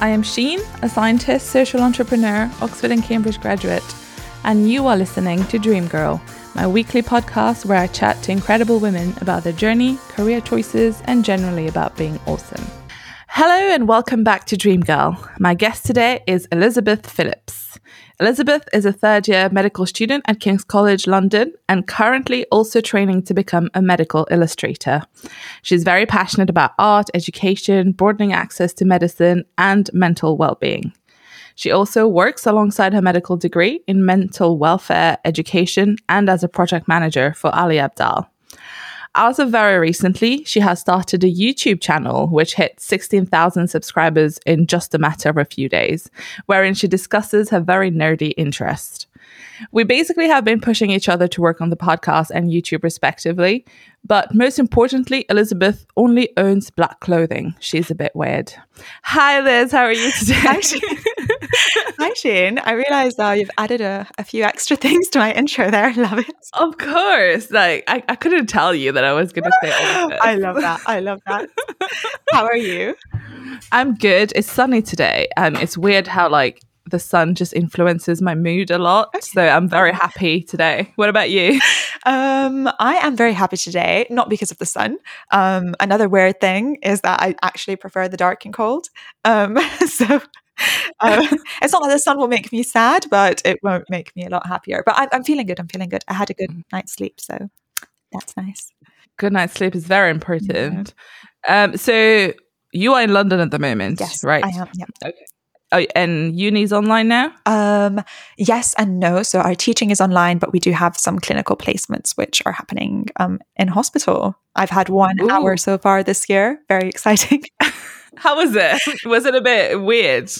I am Sheen, a scientist, social entrepreneur, Oxford and Cambridge graduate, and you are listening to Dream Girl, my weekly podcast where I chat to incredible women about their journey, career choices, and generally about being awesome. Hello and welcome back to Dream Girl. My guest today is Elizabeth Phillips. Elizabeth is a third year medical student at King's College London and currently also training to become a medical illustrator. She's very passionate about art, education, broadening access to medicine, and mental well-being. She also works alongside her medical degree in mental welfare education and as a project manager for Ali Abdaal. As of very recently, she has started a YouTube channel which hit 16,000 subscribers in just a matter of a few days, wherein she discusses her very nerdy interest. We basically have been pushing each other to work on the podcast and YouTube respectively, but most importantly, Elizabeth only owns black clothing. She's a bit weird. Hi Liz, how are you today? Hi, Shane. Hi. I realised now uh, you've added a, a few extra things to my intro there. I Love it. Of course. Like I, I couldn't tell you that I was gonna say all of this. I love that. I love that. How are you? I'm good. It's sunny today, and it's weird how like the sun just influences my mood a lot. So I'm very happy today. What about you? Um, I am very happy today, not because of the sun. Um, another weird thing is that I actually prefer the dark and cold. Um, so um, it's not that the sun will make me sad, but it won't make me a lot happier. But I, I'm feeling good. I'm feeling good. I had a good night's sleep, so that's nice. Good night's sleep is very important. Um, so you are in London at the moment, Yes, right? I am. Yeah. Okay. Oh, and uni's online now. Um, yes and no. So our teaching is online, but we do have some clinical placements which are happening um, in hospital. I've had one Ooh. hour so far this year. Very exciting. How was it? Was it a bit weird?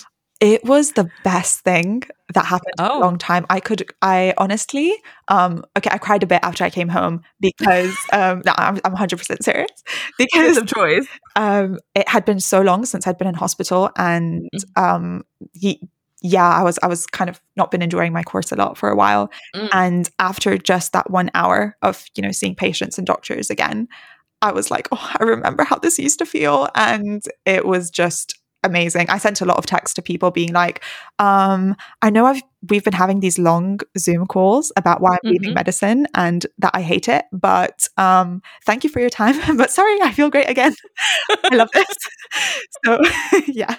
It was the best thing that happened in Oh. a long time. I could, I honestly, um, okay, I cried a bit after I came home because, um, no, I'm, I'm 100% serious because Of choice. um, it had been so long since I'd been in hospital, and um, ye- yeah, I was I was kind of not been enjoying my course a lot for a while, Mm. and after just that one hour of you know seeing patients and doctors again, I was like, oh, I remember how this used to feel, and it was just amazing. I sent a lot of texts to people being like, um, I know I've we've been having these long Zoom calls about why I'm leaving Mhm. medicine and that I hate it, but um, thank you for your time. but sorry, I feel great again. I love this. so yeah.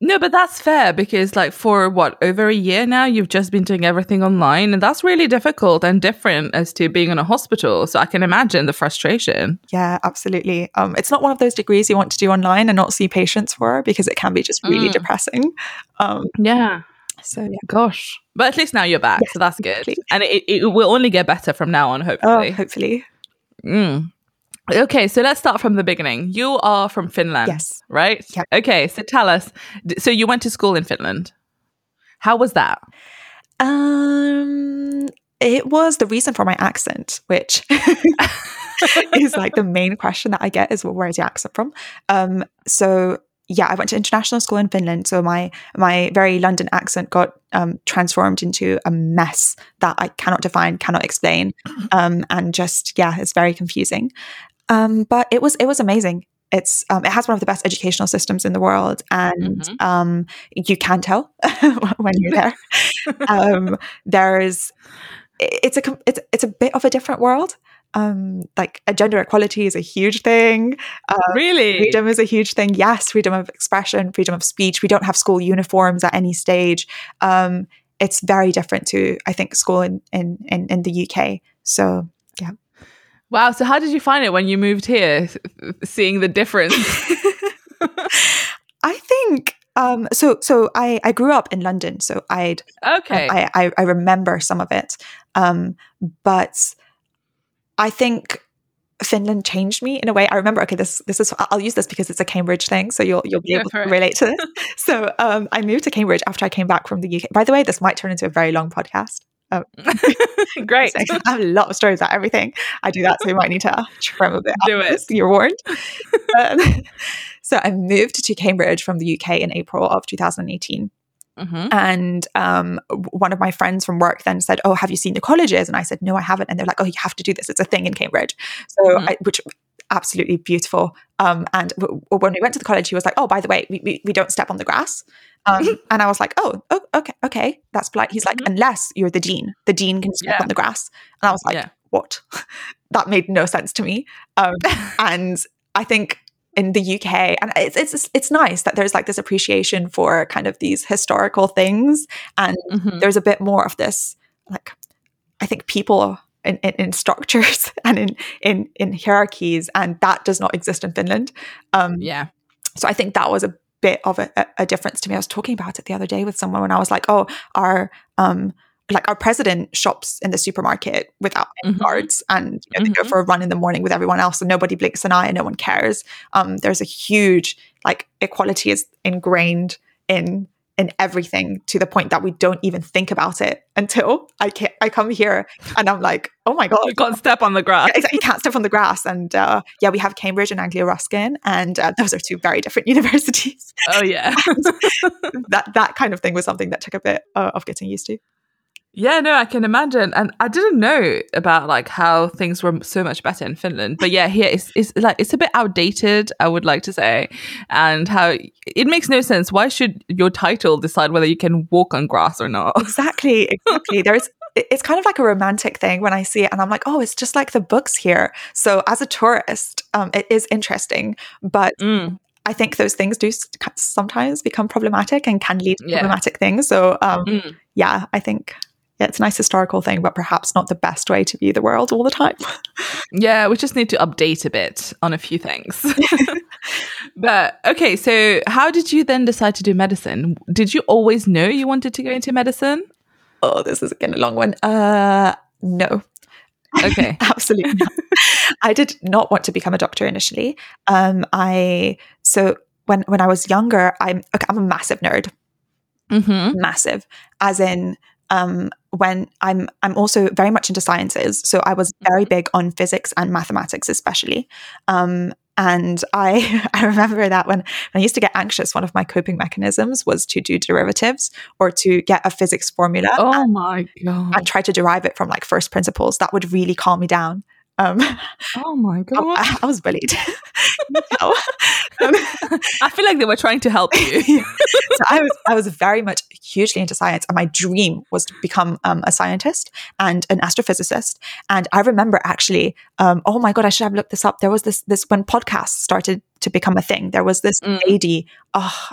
No, but that's fair because, like, for what over a year now, you've just been doing everything online, and that's really difficult and different as to being in a hospital. So I can imagine the frustration. Yeah, absolutely. Um, it's not one of those degrees you want to do online and not see patients for because it can be just really Mm. depressing. Um, Yeah. so yeah. Gosh. But at least now you're back, so that's good. exactly. And it, it will only get better from now on, Oh, hopefully. hopefully. Mm. Okay, so let's start from the beginning. You are from Finland, Yes. right? Yep. Okay, so tell us. So you went to school in Finland. How was that? Um, it was the reason for my accent, which is like the main question that I get is well, where's your accent from? Um, so yeah, I went to international school in Finland, so my my very London accent got um, transformed into a mess that I cannot define, cannot explain, um, and just yeah, it's very confusing. Um, but it was it was amazing. It's um, it has one of the best educational systems in the world, and Mhm. um, you can tell when you're there. um, there's it's a it's it's a bit of a different world. Um, like gender equality is a huge thing. Uh, really? freedom is a huge thing. Yes, freedom of expression, freedom of speech. We don't have school uniforms at any stage. Um, it's very different to I think school in in in, in the UK. So Wow. So how did you find it when you moved here, seeing the difference? I think um, so. So I I grew up in London, so I'd okay. I, I I remember some of it, um, but I think Finland changed me in a way. I remember. Okay, this this is. I'll use this because it's a Cambridge thing, so you'll you'll be able to relate to this. so um, I moved to Cambridge after I came back from the UK. By the way, this might turn into a very long podcast. Great. I have a lot of stories about everything. I do that, so you might need to trim a bit. Do it. this. You're warned. Um, so I moved to Cambridge from the UK in April of 2018. Mhm. And um, one of my friends from work then said, "Oh, have you seen the colleges?" And I said, "No, I haven't." And they're like, "Oh, you have to do this. It's a thing in Cambridge." So, Mhm. I, which absolutely beautiful. Um, and w- when we went to the college, he was like, "Oh, by the way, we, we, we don't step on the grass." Um, and I was like, "Oh, oh, okay, okay, that's polite." He's like, Mhm. "Unless you're the dean, the dean can step Yeah. on the grass." And I was like, Yeah. "What?" that made no sense to me. Um, and I think in the UK, and it's it's it's nice that there's like this appreciation for kind of these historical things, and Mhm. there's a bit more of this like I think people in, in, in structures and in, in in hierarchies, and that does not exist in Finland. Um, Yeah. so I think that was a bit of a, a- difference to me. I was talking about it the other day with someone when I was like, "Oh, our um, like our president shops in the supermarket without any Mhm. guards, and you know, they go for a run in the morning with everyone else, and nobody blinks an eye, and no one cares. Um, there's a huge like equality is ingrained in in everything to the point that we don't even think about it until I can I come here and I'm like, oh my god, You can't step on the grass. yeah, exactly. You can't step on the grass. And uh, yeah, we have Cambridge and Anglia Ruskin, and uh, those are two very different universities. Oh yeah. that that kind of thing was something that took a bit uh, of getting used to. Yeah, no, I can imagine, and I didn't know about like how things were so much better in Finland. But yeah, here it's, it's like it's a bit outdated. I would like to say, and how it makes no sense. Why should your title decide whether you can walk on grass or not? Exactly, exactly. There's it's kind of like a romantic thing when I see it, and I'm like, oh, it's just like the books here. So as a tourist, um, it is interesting, but Mm, I think those things do sometimes become problematic and can lead to Yeah. problematic things. So um, mm. yeah, I think. Yeah, it's a nice historical thing, but perhaps not the best way to view the world all the time. Yeah, we just need to update a bit on a few things. but okay, so how did you then decide to do medicine? Did you always know you wanted to go into medicine? oh, this is again a long one. Uh, no, Okay. absolutely not. I did not want to become a doctor initially. Um, I so when when I was younger, I'm okay, I'm a massive nerd, mm-hmm. massive, as in um, when I'm I'm also very much into sciences. So I was very big on physics and mathematics, especially. Um, and I I remember that when, when I used to get anxious, one of my coping mechanisms was to do derivatives or to get a physics formula Oh my god. and try to derive it from like first principles. That would really calm me down. Um, Oh my god. I, I was bullied. Um, I feel like they were trying to help you. so I was I was very much hugely into science, and my dream was to become um, a scientist and an astrophysicist. And I remember actually, um, oh my god, I should have looked this up. There was this this when podcasts started to become a thing. There was this Mm. lady. Oh,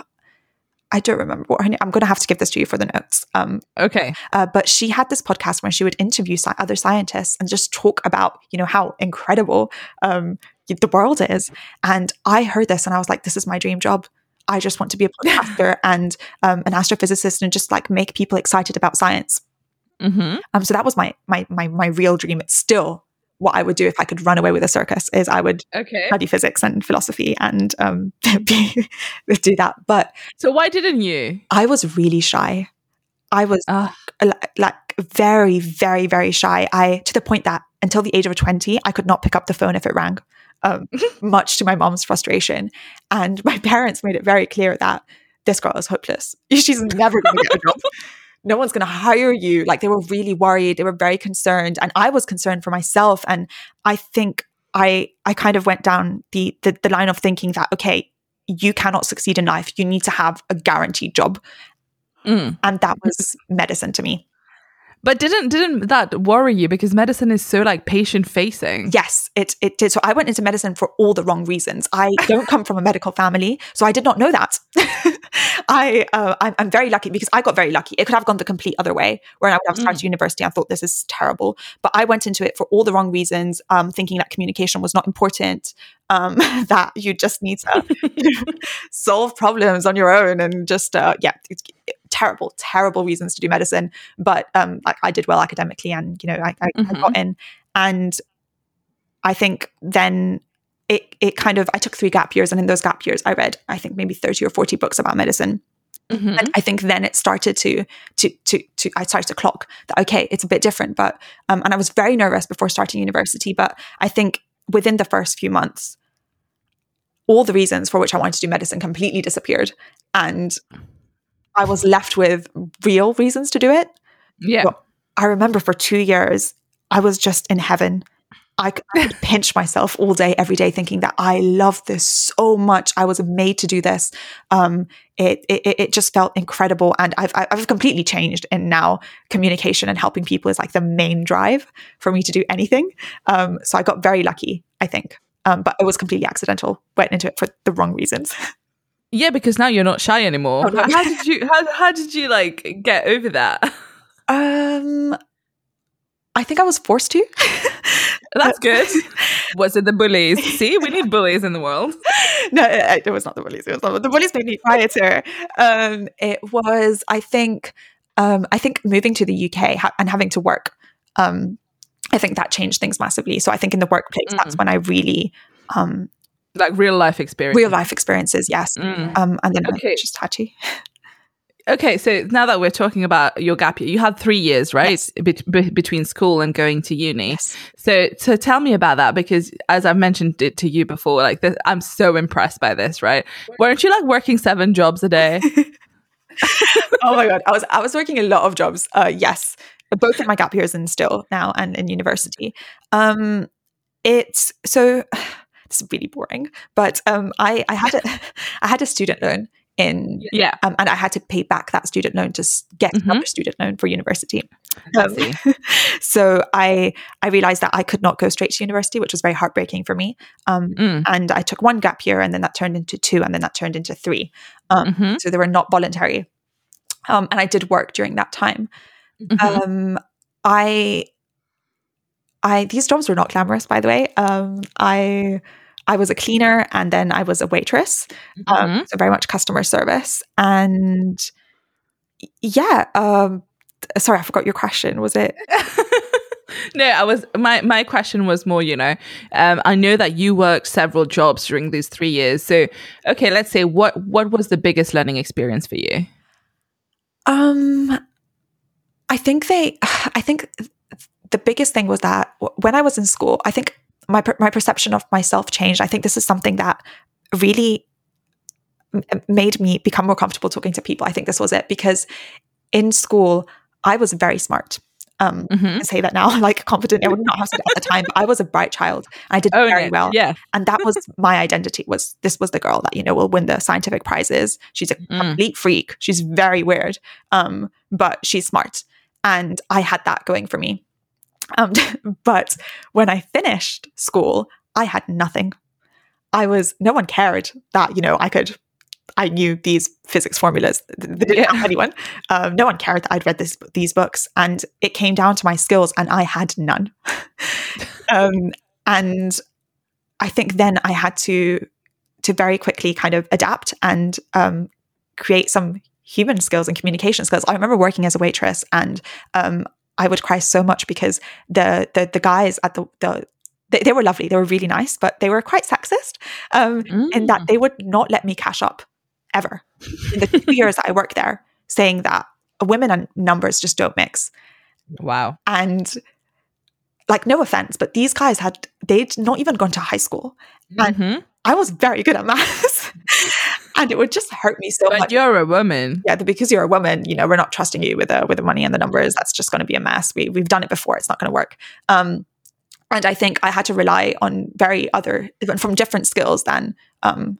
I don't remember what her name. I'm going to have to give this to you for the notes. Um, Okay. uh, but she had this podcast where she would interview sci- other scientists and just talk about, you know, how incredible um, the world is. And I heard this and I was like, this is my dream job. I just want to be a podcaster and um, an astrophysicist and just like make people excited about science. Mm-hmm. Um, so that was my my my my real dream. It's still what I would do if I could run away with a circus. Is I would Okay. study physics and philosophy and um, do that. But So why didn't you? I was really shy. I was Ah. like, like very, very, very shy. I to the point that until the age of twenty, I could not pick up the phone if it rang, um, much to my mom's frustration. And my parents made it very clear that this girl is hopeless. She's never going to get a job. No one's going to hire you. Like they were really worried. They were very concerned, and I was concerned for myself. And I think I I kind of went down the the, the line of thinking that okay, you cannot succeed in life. You need to have a guaranteed job Mm. and that was medicine to me. But didn't didn't that worry you because medicine is so like patient facing? Yes, it it did. So I went into medicine for all the wrong reasons. I don't come from a medical family, so I did not know that. I uh, I'm, I'm very lucky because I got very lucky. It could have gone the complete other way, where I would have started university. I thought this is terrible, but I went into it for all the wrong reasons, um, thinking that communication was not important, um, that you just need to solve problems on your own, and just uh, yeah, it's, terrible, terrible reasons to do medicine. But um, like I did well academically, and you know I, I, I Mhm. got in, and I think then it it kind of I took three gap years, and in those gap years I read I think maybe thirty or forty books about medicine. Mhm. And I think then it started to to to to I started to clock that okay, it's a bit different. But um, and I was very nervous before starting university. But I think within the first few months, all the reasons for which I wanted to do medicine completely disappeared, and I was left with real reasons to do it. Yeah. Well, I remember for two years I was just in heaven. I could, I could pinch myself all day, every day, thinking that I love this so much. I was made to do this. Um, it, it it just felt incredible, and I've I've completely changed. And now communication and helping people is like the main drive for me to do anything. Um, so I got very lucky, I think. Um, but it was completely accidental. Went into it for the wrong reasons. Yeah, because now you're not shy anymore. Oh, no. how, how did you how how did you like get over that? Um, I think I was forced to. That's good. was it the bullies? See, we need bullies in the world. No, it, it was not the bullies. It was not, the bullies made me quieter. Um, it was, I think, um, I think moving to the UK ha- and having to work. Um, I think that changed things massively. So I think in the workplace, mm. that's when I really um, like real life experience, real life experiences. Yes, mm. um, and then okay. Just touchy. Okay, so now that we're talking about your gap year, you had three years, right, yes. Be- be- between school and going to uni. Yes. So, so tell me about that because, as I've mentioned it to you before, like this, I'm so impressed by this. Right? Weren't you like working seven jobs a day? oh my god, I was I was working a lot of jobs. Uh, yes, both in my gap years and still now, and in university. Um, it's so. Is really boring, but um, I I had a I had a student loan in yeah. um, and i had to pay back that student loan to get mm-hmm. another student loan for university. Um, so i i realized that i could not go straight to university which was very heartbreaking for me. Um, mm. and i took one gap year and then that turned into two and then that turned into three. Um, mm-hmm. so they were not voluntary. Um, and i did work during that time. Mm-hmm. Um, i i these jobs were not glamorous by the way. I I was a cleaner and then I was a waitress. Um, mm-hmm. Um, so very much customer service. And yeah, um, sorry, I forgot your question. Was it? no, I was my my question was more, you know, um, I know that you worked several jobs during these three years. So, okay, let's say what what was the biggest learning experience for you? Um, I think they, I think the biggest thing was that when I was in school, I think my my perception of myself changed. I think this is something that really made me become more comfortable talking to people. I think this was it because in school I was very smart. Um, mm-hmm. I say that now, like confident. I would not have said at the time, but I was a bright child. I did oh, very well. Yeah, and that was my identity. Was this was the girl that you know will win the scientific prizes? She's a mm. complete freak. She's very weird, um, but she's smart, and I had that going for me. Um, but when I finished school, I had nothing. I was, no one cared that, you know, I could, I knew these physics formulas. They didn't yeah. help anyone. Um, no one cared that I'd read this, these books. And it came down to my skills, and I had none. um, and I think then I had to, to very quickly kind of adapt and um, create some human skills and communication skills. I remember working as a waitress and um, I would cry so much because the the the guys at the the they, they were lovely. They were really nice, but they were quite sexist um, mm. in that they would not let me cash up ever. In the two years that I worked there, saying that women and numbers just don't mix. Wow. And like, no offense, but these guys had, they'd not even gone to high school. And mm-hmm. I was very good at maths. and it would just hurt me so but much. You're a woman. Yeah, because you're a woman, you know, we're not trusting you with the with the money and the numbers. That's just going to be a mess. We we've done it before. It's not going to work. Um, and I think I had to rely on very other from different skills than um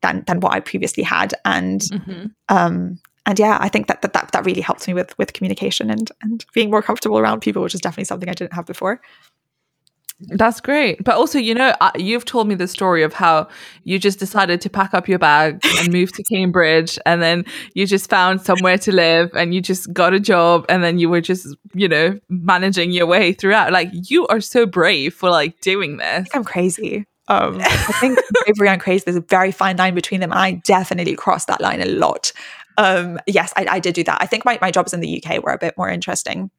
than than what I previously had. And mm-hmm. um and yeah, I think that, that that that really helped me with with communication and and being more comfortable around people, which is definitely something I didn't have before. That's great. But also, you know, you've told me the story of how you just decided to pack up your bag and move to Cambridge and then you just found somewhere to live and you just got a job and then you were just, you know, managing your way throughout. Like you are so brave for like doing this. I'm crazy. Um, I think bravery and crazy, there's a very fine line between them. And I definitely crossed that line a lot. Um, yes, I, I did do that. I think my, my jobs in the UK were a bit more interesting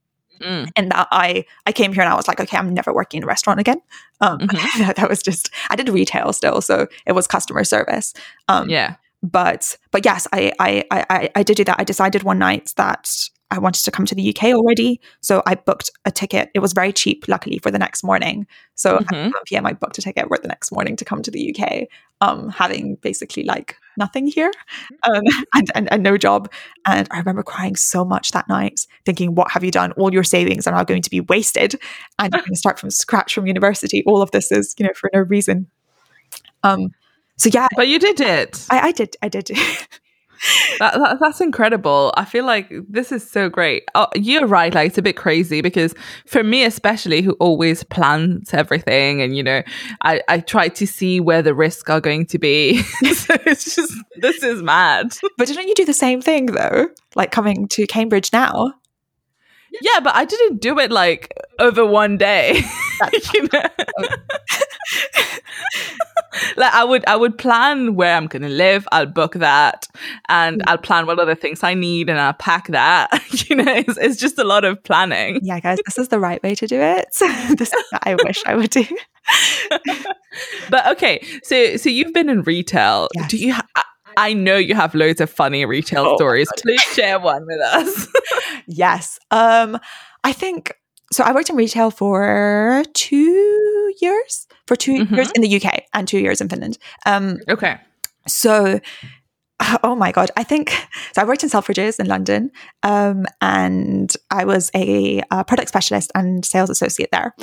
Mm. And that I I came here and I was like, okay, I'm never working in a restaurant again. Um, mm-hmm. that was just I did retail still, so it was customer service. Um, yeah. But but yes, I, I I I did do that. I decided one night that I wanted to come to the UK already, so I booked a ticket. It was very cheap, luckily, for the next morning. So mm-hmm. at 1 p.m. I booked a ticket for the next morning to come to the UK, um, having basically like nothing here um, and, and, and no job. And I remember crying so much that night, thinking, what have you done? All your savings are now going to be wasted. And you're going to start from scratch from university. All of this is, you know, for no reason. Um, so yeah. But you did it. I, I did. I did. that, that, that's incredible. I feel like this is so great. Oh, you're right. Like it's a bit crazy because for me, especially, who always plans everything, and you know, I I try to see where the risks are going to be. so it's just this is mad. But didn't you do the same thing though? Like coming to Cambridge now. Yeah, but I didn't do it like over one day. you know? Oh. like I would I would plan where I'm gonna live, I'll book that and mm. I'll plan what other things I need and I'll pack that. you know, it's, it's just a lot of planning. Yeah, guys, this is the right way to do it. this is what I wish I would do. but okay, so so you've been in retail. Yes. Do you ha- I know you have loads of funny retail oh, stories. Please share one with us. yes. Um, I think so. I worked in retail for two years, for 2 mm-hmm. years in the UK and two years in Finland. Um, okay. So, oh my god, I think so. I worked in Selfridges in London, um, and I was a, a product specialist and sales associate there.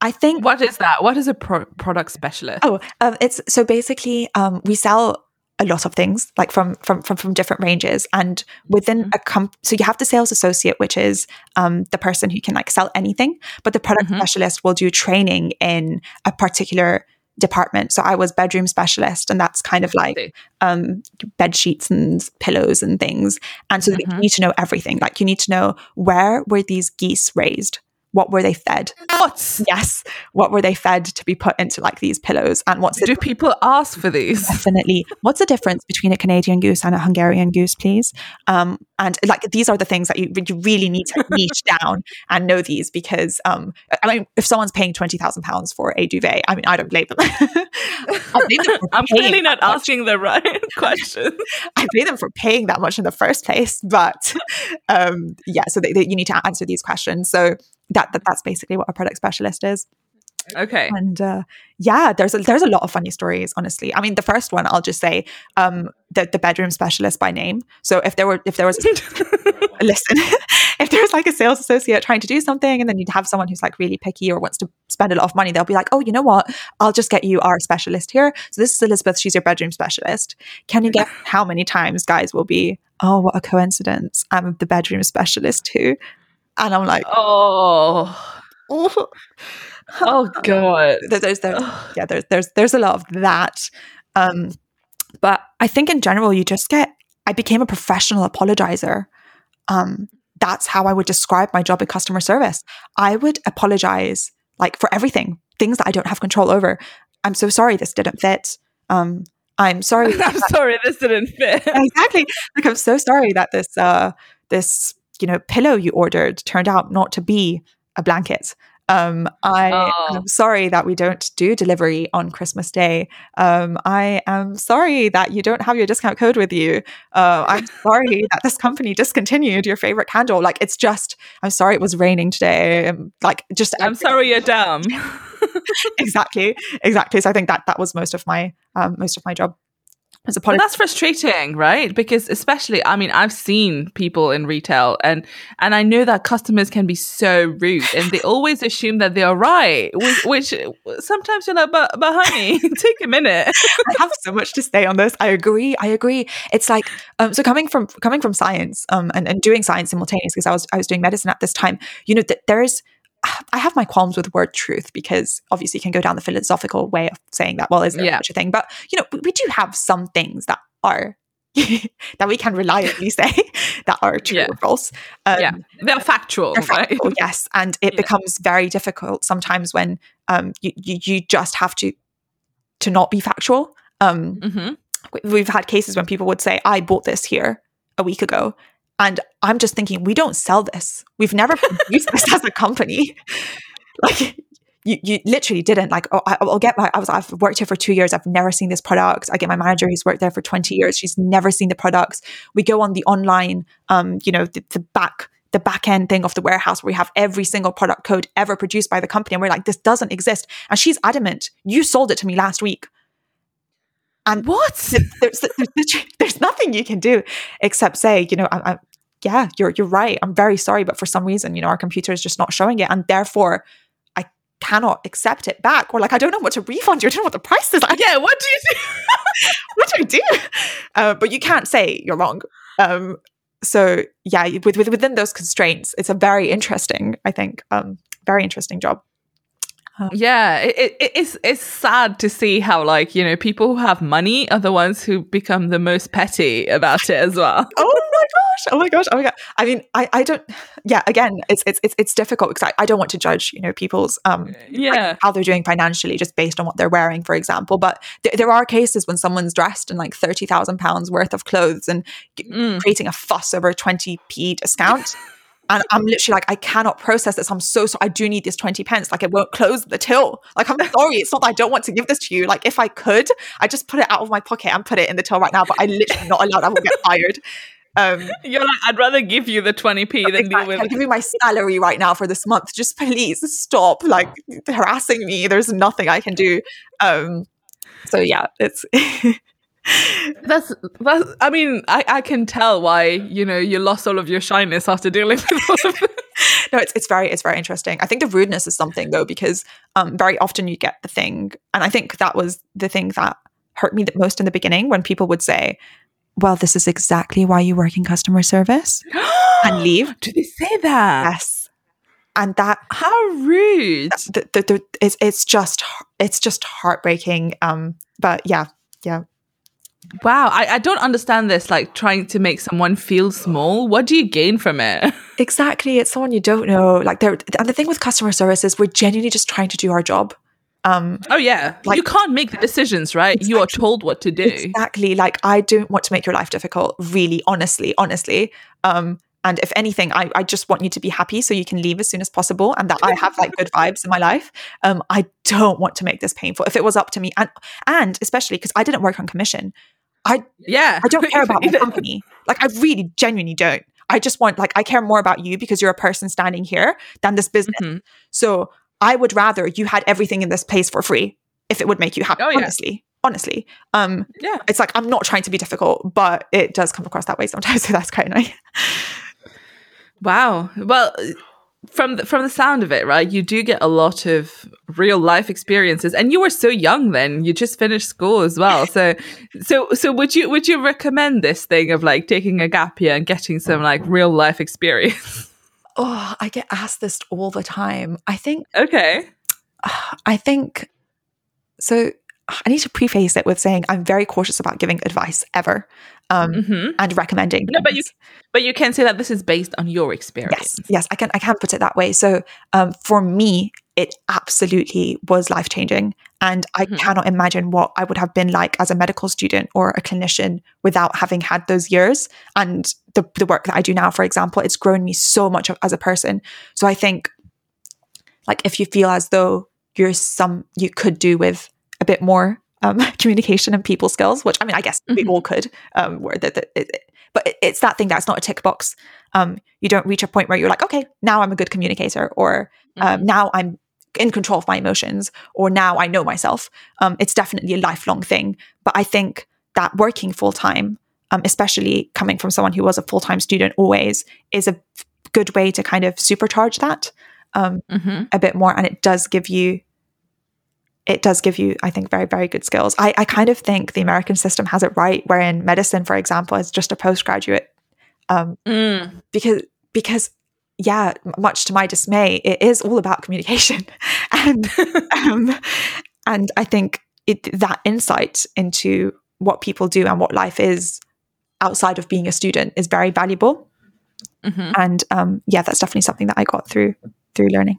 I think what is that? What is a pro- product specialist? Oh, um, it's so basically um, we sell a lot of things like from from from, from different ranges and within mm-hmm. a comp so you have the sales associate which is um, the person who can like sell anything but the product mm-hmm. specialist will do training in a particular department so i was bedroom specialist and that's kind of like um, bed sheets and pillows and things and so mm-hmm. you need to know everything like you need to know where were these geese raised what were they fed? What? Yes. What were they fed to be put into like these pillows? And what's do people ask for these? Definitely. What's the difference between a Canadian goose and a Hungarian goose, please? Um, and like these are the things that you, you really need to niche down and know these because um, I mean, if someone's paying twenty thousand pounds for a duvet, I mean, I don't blame them. I am clearly not asking the right question. I blame them for paying that much in the first place, but um, yeah. So they, they, you need to answer these questions. So that, that that's basically what a product specialist is. Okay. And uh, yeah, there's a, there's a lot of funny stories. Honestly, I mean, the first one I'll just say um, the the bedroom specialist by name. So if there were if there was listen, if there was like a sales associate trying to do something, and then you'd have someone who's like really picky or wants to spend a lot of money, they'll be like, oh, you know what? I'll just get you our specialist here. So this is Elizabeth. She's your bedroom specialist. Can you get how many times guys will be? Oh, what a coincidence! I'm the bedroom specialist too. And I'm like, oh, oh, oh god. There's, there's, yeah, there's, there's, there's a lot of that. Um, but I think in general, you just get. I became a professional apologizer. Um, that's how I would describe my job in customer service. I would apologize like for everything, things that I don't have control over. I'm so sorry this didn't fit. Um, I'm sorry. I'm sorry this didn't fit. exactly. Like I'm so sorry that this uh this you know, pillow you ordered turned out not to be a blanket. Um, I oh. am sorry that we don't do delivery on Christmas Day. Um, I am sorry that you don't have your discount code with you. Uh, I'm sorry that this company discontinued your favorite candle. Like, it's just, I'm sorry it was raining today. Um, like, just, I'm sorry you're dumb. exactly, exactly. So I think that that was most of my um, most of my job as a poly- that's frustrating, right? Because especially, I mean, I've seen people in retail, and and I know that customers can be so rude, and they always assume that they are right, which, which sometimes you're like, but but honey, take a minute. I have so much to say on this. I agree. I agree. It's like um, so coming from coming from science um, and and doing science simultaneously because I was I was doing medicine at this time. You know that there's I have my qualms with the word truth because obviously you can go down the philosophical way of saying that. Well, is there yeah. such a thing? But you know, we, we do have some things that are that we can reliably say that are true yeah. or false. Um, yeah, they're factual, they're factual right? Yes, and it yeah. becomes very difficult sometimes when um, you, you, you just have to to not be factual. Um, mm-hmm. We've had cases when people would say, "I bought this here a week ago," And I'm just thinking, we don't sell this. We've never produced this as a company. Like you, you literally didn't like, oh, I, will get my, I was, I've worked here for two years. I've never seen this product. I get my manager who's worked there for 20 years. She's never seen the products. We go on the online, um, you know, the, the back, the back end thing of the warehouse where we have every single product code ever produced by the company. And we're like, this doesn't exist. And she's adamant, you sold it to me last week. And what? there's, there's, there's nothing you can do except say, you know, I, I, yeah, you're you're right. I'm very sorry, but for some reason, you know, our computer is just not showing it, and therefore, I cannot accept it back. Or like, I don't know what to refund you. I don't know what the price is. Like, yeah, what do you do? what do I do? Uh, but you can't say you're wrong. Um, so yeah, with, with, within those constraints, it's a very interesting, I think, um, very interesting job. Yeah, it, it, it's it's sad to see how like you know people who have money are the ones who become the most petty about it as well. oh my gosh! Oh my gosh! Oh my god! I mean, I, I don't. Yeah, again, it's it's it's, it's difficult because I, I don't want to judge you know people's um yeah like, how they're doing financially just based on what they're wearing, for example. But th- there are cases when someone's dressed in like thirty thousand pounds worth of clothes and Mm. creating a fuss over a twenty p discount. And I'm literally like, I cannot process this. I'm so sorry. I do need this 20 pence. Like, it won't close the till. Like, I'm sorry. It's not that I don't want to give this to you. Like, if I could, I just put it out of my pocket and put it in the till right now. But I literally not allowed. I will get fired. Um, You're like, I'd rather give you the 20p than deal with I'll give you my salary right now for this month. Just please stop like harassing me. There's nothing I can do. Um, so yeah, it's That's that's. I mean, I, I can tell why you know you lost all of your shyness after dealing with all of no, it's it's very it's very interesting. I think the rudeness is something though because um, very often you get the thing, and I think that was the thing that hurt me the most in the beginning when people would say, "Well, this is exactly why you work in customer service," and leave. Do they say that? Yes, and that How rude! the, the, the, it's it's just it's just heartbreaking. Um, but yeah, yeah. Wow, I, I don't understand this. Like trying to make someone feel small. What do you gain from it? Exactly. It's someone you don't know. Like they're and the thing with customer service is we're genuinely just trying to do our job. Um Oh yeah, Like- you can't make the decisions, right? You are told what to do. exactly like I don't want to make your life difficult, really, honestly, honestly. Um and if anything, I, I just want you to be happy so you can leave as soon as possible and that I have like good vibes in my life. Um, I don't want to make this painful. If it was up to me, and and especially because I didn't work on commission, Yeah, I don't care about my company. Like I really genuinely don't. I just want like I care more about you because you're a person standing here than this business. Mhm. So I would rather you had everything in this place for free if it would make you happy. Oh, yeah. Honestly. Honestly. Um Yeah. it's like I'm not trying to be difficult, but it does come across that way sometimes. So that's quite annoying. Wow. Well, from the, from the sound of it, right? You do get a lot of real life experiences, and you were so young then. You just finished school as well. So, so, so would you would you recommend this thing of like taking a gap year and getting some like real life experience? Oh, I get asked this all the time. I think okay. I think so I need to preface it with saying I'm very cautious about giving advice ever. Um hmm and recommending. No, but you but you can say that this is based on your experience. Yes, yes, I can I can put it that way. So um, for me, it absolutely was life changing, and I Mhm. cannot imagine what I would have been like as a medical student or a clinician without having had those years and the the work that I do now. For example, it's grown me so much as a person. So I think, like, if you feel as though you're some you could do with a bit more um, communication and people skills, which I mean, I guess we Mhm. all could. Um, where it, but it- it's that thing that's not a tick box. Um, you don't reach a point where you're like, okay, now I'm a good communicator, or um, now I'm in control of my emotions, or now I know myself. Um, it's definitely a lifelong thing. But I think that working full time, um, especially coming from someone who was a full time student always, is a good way to kind of supercharge that um, hmm a bit more, and it does give you. It does give you, I think, very, very good skills. I, I kind of think the American system has it right, wherein medicine, for example, is just a postgraduate um, Mm. because because yeah much to my dismay it is all about communication and um, and i think it, that insight into what people do and what life is outside of being a student is very valuable hmm and um, yeah that's definitely something that i got through through learning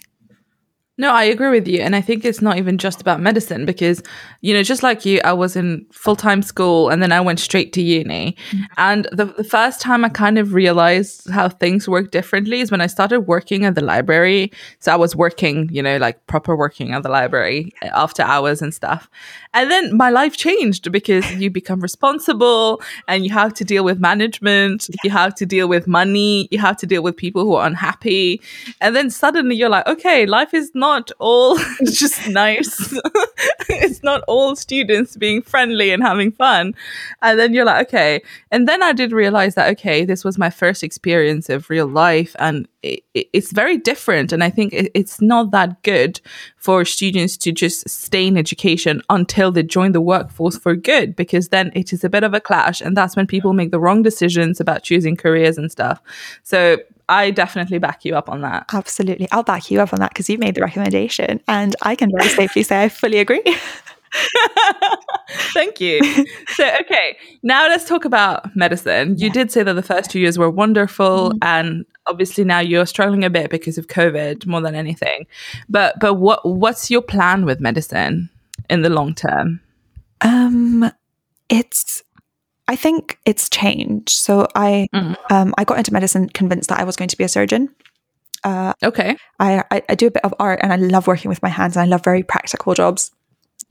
No, I agree with you. And I think it's not even just about medicine because, you know, just like you, I was in full time school and then I went straight to uni. Mm-hmm. And the, the first time I kind of realized how things work differently is when I started working at the library. So I was working, you know, like proper working at the library eh, after hours and stuff. And then my life changed because you become responsible and you have to deal with management, you have to deal with money, you have to deal with people who are unhappy. And then suddenly you're like, okay, life is not not all just nice. it's not all students being friendly and having fun. And then you're like, okay. And then I did realize that, okay, this was my first experience of real life and it, it, it's very different. And I think it, it's not that good for students to just stay in education until they join the workforce for good, because then it is a bit of a clash. And that's when people make the wrong decisions about choosing careers and stuff. So I definitely back you up on that. Absolutely. I'll back you up on that because you made the recommendation and I can very safely say I fully agree. Thank you. So, okay, now let's talk about medicine. You yeah. did say that the first two years were wonderful, mm-hmm. and obviously now you're struggling a bit because of COVID more than anything. But but what what's your plan with medicine in the long term? Um, it's I think it's changed. So I mm. um, I got into medicine convinced that I was going to be a surgeon. Uh, okay. I, I, I do a bit of art and I love working with my hands and I love very practical jobs.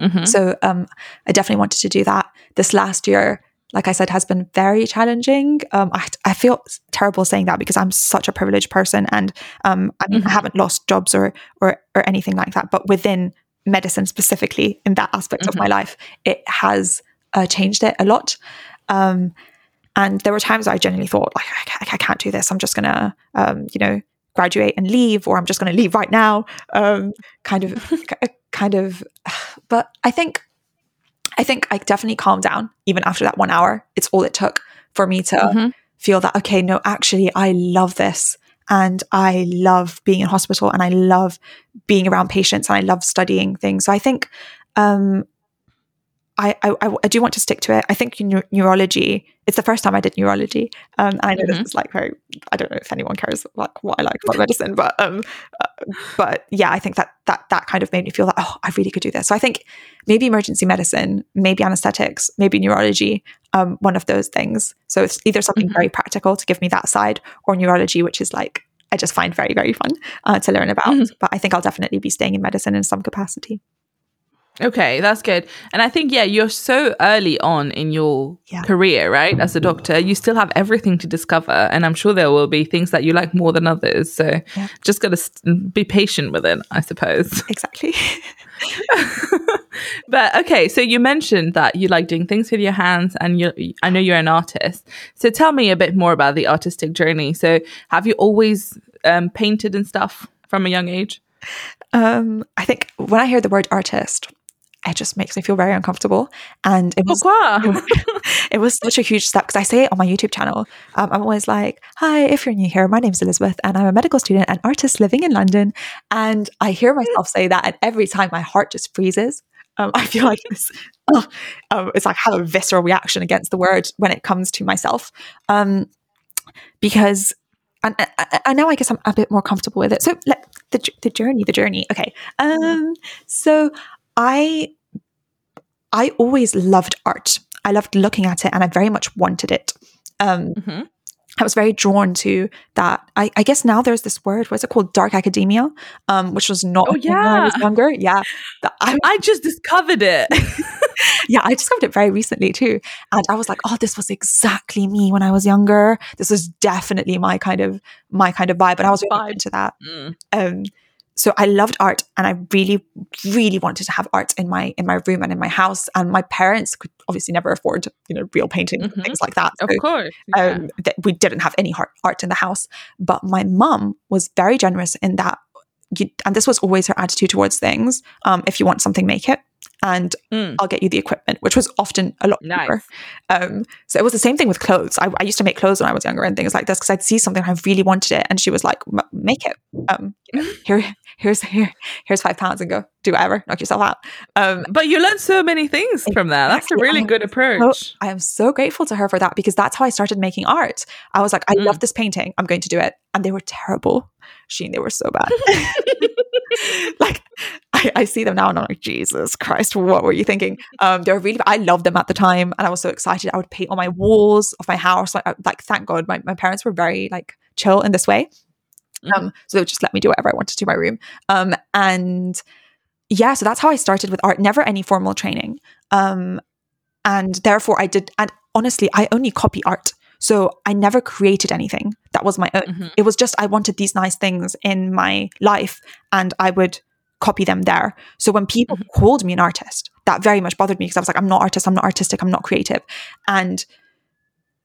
Mm-hmm. So um, I definitely wanted to do that. This last year, like I said, has been very challenging. Um, I, I feel terrible saying that because I'm such a privileged person, and um, I mean, mm-hmm. I haven't lost jobs or or or anything like that. But within medicine specifically, in that aspect mm-hmm. of my life, it has uh, changed it a lot. Um, and there were times I genuinely thought, like, I, I can't do this. I'm just gonna, um, you know, graduate and leave, or I'm just gonna leave right now. Um, kind of, kind of. But I think, I think I definitely calmed down even after that one hour. It's all it took for me to mm-hmm. feel that okay, no, actually, I love this. And I love being in hospital and I love being around patients and I love studying things. So I think um, I, I, I do want to stick to it. I think neurology. It's the first time I did neurology, um, and I know mm-hmm. this is like very. I don't know if anyone cares like what I like about medicine, but um, uh, but yeah, I think that that that kind of made me feel like oh, I really could do this. So I think maybe emergency medicine, maybe anesthetics, maybe neurology, um, one of those things. So it's either something mm-hmm. very practical to give me that side, or neurology, which is like I just find very very fun uh, to learn about. Mm-hmm. But I think I'll definitely be staying in medicine in some capacity. Okay, that's good. And I think, yeah, you're so early on in your yeah. career, right? As a doctor, you still have everything to discover. And I'm sure there will be things that you like more than others. So yeah. just got to st- be patient with it, I suppose. Exactly. but okay, so you mentioned that you like doing things with your hands and you I know you're an artist. So tell me a bit more about the artistic journey. So have you always um, painted and stuff from a young age? Um, I think when I hear the word artist, it just makes me feel very uncomfortable. And it was, it was such a huge step because I say it on my YouTube channel. Um, I'm always like, hi, if you're new here, my name is Elizabeth and I'm a medical student and artist living in London. And I hear myself say that, and every time my heart just freezes. Um, I feel like this, oh, um, it's like I have a visceral reaction against the word when it comes to myself. Um, because and, and, now I guess I'm a bit more comfortable with it. So the the journey, the journey. Okay. Um. So I I always loved art. I loved looking at it and I very much wanted it. Um, mm-hmm. I was very drawn to that. I, I, guess now there's this word, what's it called? Dark academia, um, which was not oh, yeah. when I was younger. Yeah. I, I just discovered it. yeah, I discovered it very recently too. And I was like, oh, this was exactly me when I was younger. This was definitely my kind of my kind of vibe. And I was really into that. Mm. Um, so I loved art and I really, really wanted to have art in my in my room and in my house. And my parents could obviously never afford, you know, real painting mm-hmm. things like that. So, of course, yeah. um, th- we didn't have any art, art in the house. But my mum was very generous in that, you, and this was always her attitude towards things. Um, if you want something, make it and mm. I'll get you the equipment, which was often a lot nice. cheaper. Um, so it was the same thing with clothes. I, I, used to make clothes when I was younger and things like this because I'd see something I really wanted it, and she was like, "Make it. Um, you know, here, here's here, here's five pounds, and go do whatever, knock yourself out." Um, but you learned so many things exactly. from that. That's a really good approach. So, I am so grateful to her for that because that's how I started making art. I was like, "I mm. love this painting. I'm going to do it," and they were terrible. Sheen, they were so bad. like I, I, see them now and I'm like, Jesus Christ, what were you thinking? Um, they were really, I loved them at the time. And I was so excited. I would paint on my walls of my house. Like, like thank God my, my parents were very like chill in this way. Mm-hmm. Um, so they would just let me do whatever I wanted to my room. Um, and yeah, so that's how I started with art, never any formal training. Um, and therefore I did, and honestly, I only copy art. So I never created anything that was my own. Mm-hmm. It was just I wanted these nice things in my life and I would copy them there. So when people Mm-hmm. called me an artist, that very much bothered me because I was like, I'm not artist, I'm not artistic, I'm not creative. And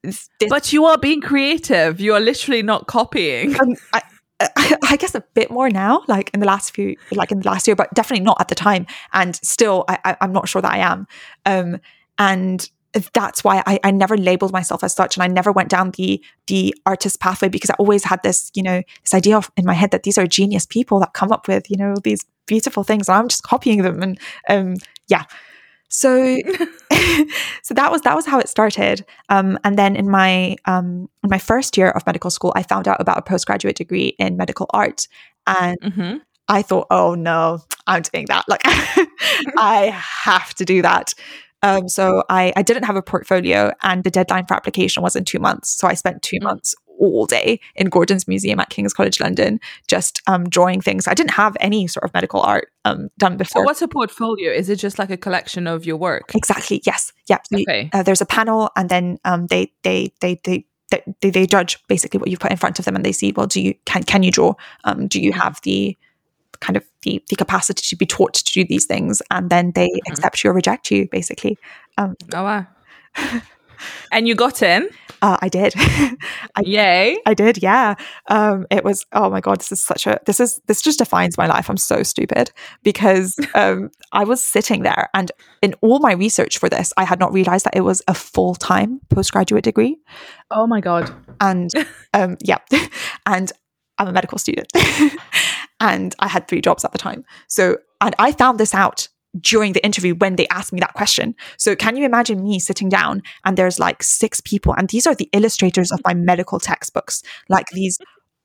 this, But you are being creative. You are literally not copying. um, I, I, I guess a bit more now, like in the last few, like in the last year, but definitely not at the time. And still, I, I, I'm not sure that I am. Um, and that's why I, I never labeled myself as such, and I never went down the the artist pathway because I always had this, you know, this idea of, in my head that these are genius people that come up with, you know, these beautiful things, and I'm just copying them. And um, yeah, so so that was that was how it started. Um, and then in my um, in my first year of medical school, I found out about a postgraduate degree in medical art, and hmm I thought, oh no, I'm doing that. Like I have to do that. Um, so I, I didn't have a portfolio, and the deadline for application was in two months. So I spent two Mm. months all day in Gordon's Museum at King's College London, just um, drawing things. I didn't have any sort of medical art um, done So before. what's a portfolio? Is it just like a collection of your work? Exactly. Yes. Yeah. Okay. uh, there's a panel, and then um, they they they they. They, they judge basically what you put in front of them, and they see, well, do you can can you draw? Um, do you have the kind of the, the capacity to be taught to do these things? And then they Mhm. accept you or reject you, basically. Um, Oh wow. and you got in. uh, I did, I, Yay. I did, yeah. Um, it was oh my god, this is such a this is this just defines my life. I'm so stupid because um, I was sitting there, and in all my research for this, I had not realized that it was a full time postgraduate degree. Oh my god. and um yeah and i'm a medical student. And i had three jobs at the time. So and i found this out during the interview when they asked me that question. So can you imagine me sitting down and there's like six people and these are the illustrators of my medical textbooks like these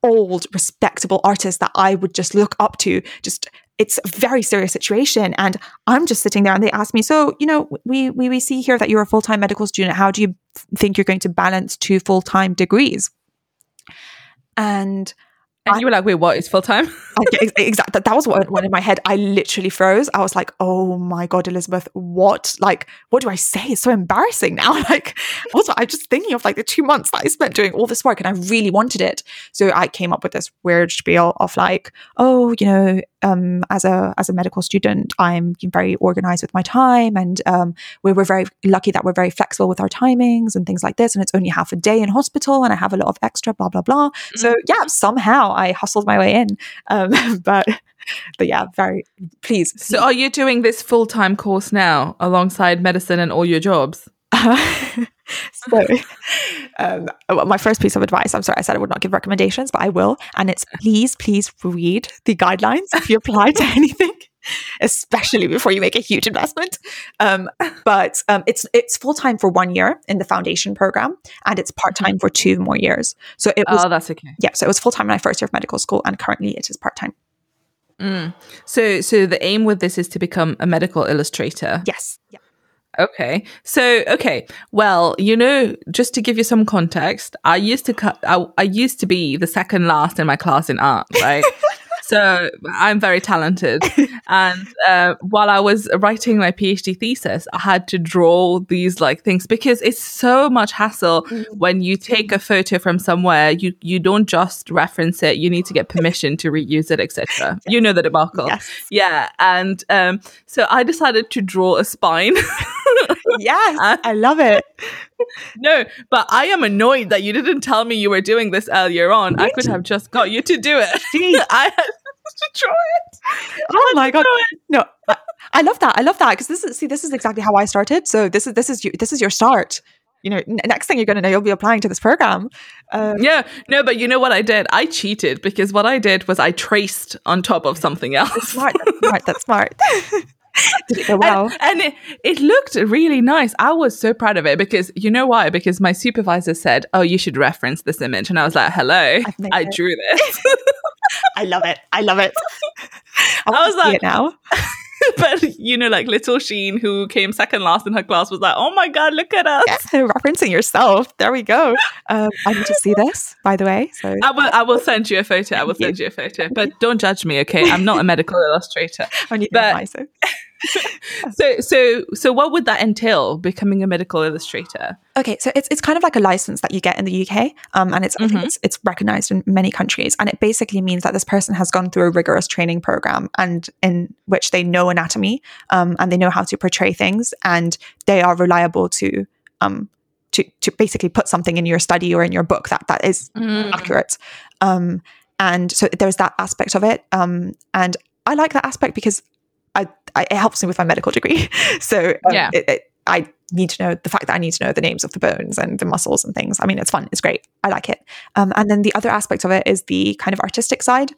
old respectable artists that i would just look up to. Just it's a very serious situation and i'm just sitting there and they ask me so you know we we, we see here that you're a full-time medical student. How do you think you're going to balance two full-time degrees? And And you were like, wait, what? It's full time? exactly that, that was what went in my head i literally froze. I was like oh my god elizabeth what? Like what do i say? It's so embarrassing now. Like also i'm just thinking of like the two months that i spent doing all this work and i really wanted it. So i came up with this weird spiel of like oh you know um as a as a medical student i'm very organized with my time and um we're, we're very lucky that we're very flexible with our timings and things like this. And it's only half a day in hospital and i have a lot of extra blah blah blah. So yeah somehow i hustled my way in. Um but but yeah very please So are you doing this full time course now alongside medicine and all your jobs? so um, my first piece of advice i'm sorry i said i would not give recommendations but i will and it's please please read the guidelines if you apply to anything especially before you make a huge investment um, but um, it's it's full-time for one year in the foundation program and it's part-time for two more years so it was Oh, that's okay. yeah so it was full-time in my first year of medical school and currently it is part-time Mm. So, so the aim with this is to become a medical illustrator. yes yeah. Okay. So, okay. Well, you know, just to give you some context, I used to cut. I, I used to be the second last in my class in art, right? so I'm very talented. And uh, while I was writing my PhD thesis, I had to draw these like things because it's so much hassle when you take a photo from somewhere. You you don't just reference it; you need to get permission to reuse it, etc. You know the debacle. yes Yeah, and um, so I decided to draw a spine. yes. I love it. No, but I am annoyed that you didn't tell me you were doing this earlier on. I could have just got you to do it. Jeez. I had to draw it. oh my god. no I, I love that. I love that. Because this is see this is exactly how i started. So this is this is you this is your start. You know next thing you're going to know you'll be applying to this program. Um, Yeah, no, but you know what I did? I cheated because what I did was I traced on top of something else. smart. That's smart. That's smart did it go well And, and it, it looked really nice. I was so proud of it because you know why? Because my supervisor said, Oh, you should reference this image. And I was like, Hello, I it." drew this. i love it i love it i, I was like- now but you know, like little Sheen, who came second last in her class, was like, "Oh my god, look at us!" yes referencing yourself there we go um, i need to see this by the way so I will. I will send you a photo. I will you. send you a photo, but don't judge me, okay? I'm not a medical illustrator. I need but- advice, so. so so what would that entail becoming a medical illustrator okay so it's, it's kind of like a license that you get in the uk um, and it's. I think mm-hmm. it's, it's recognized in many countries and it basically means that this person has gone through a rigorous training program and in which they know anatomy um, and they know how to portray things and they are reliable to um, to, to basically put something in your study or in your book that that is mm. accurate um, and so there's that aspect of it um, and i like that aspect because I, it helps me with my medical degree. so um, yeah. It, it, I need to know the fact that I need to know the names of the bones and the muscles and things. I mean, it's fun. It's great. I like it. Um, and then the other aspect of it is the kind of artistic side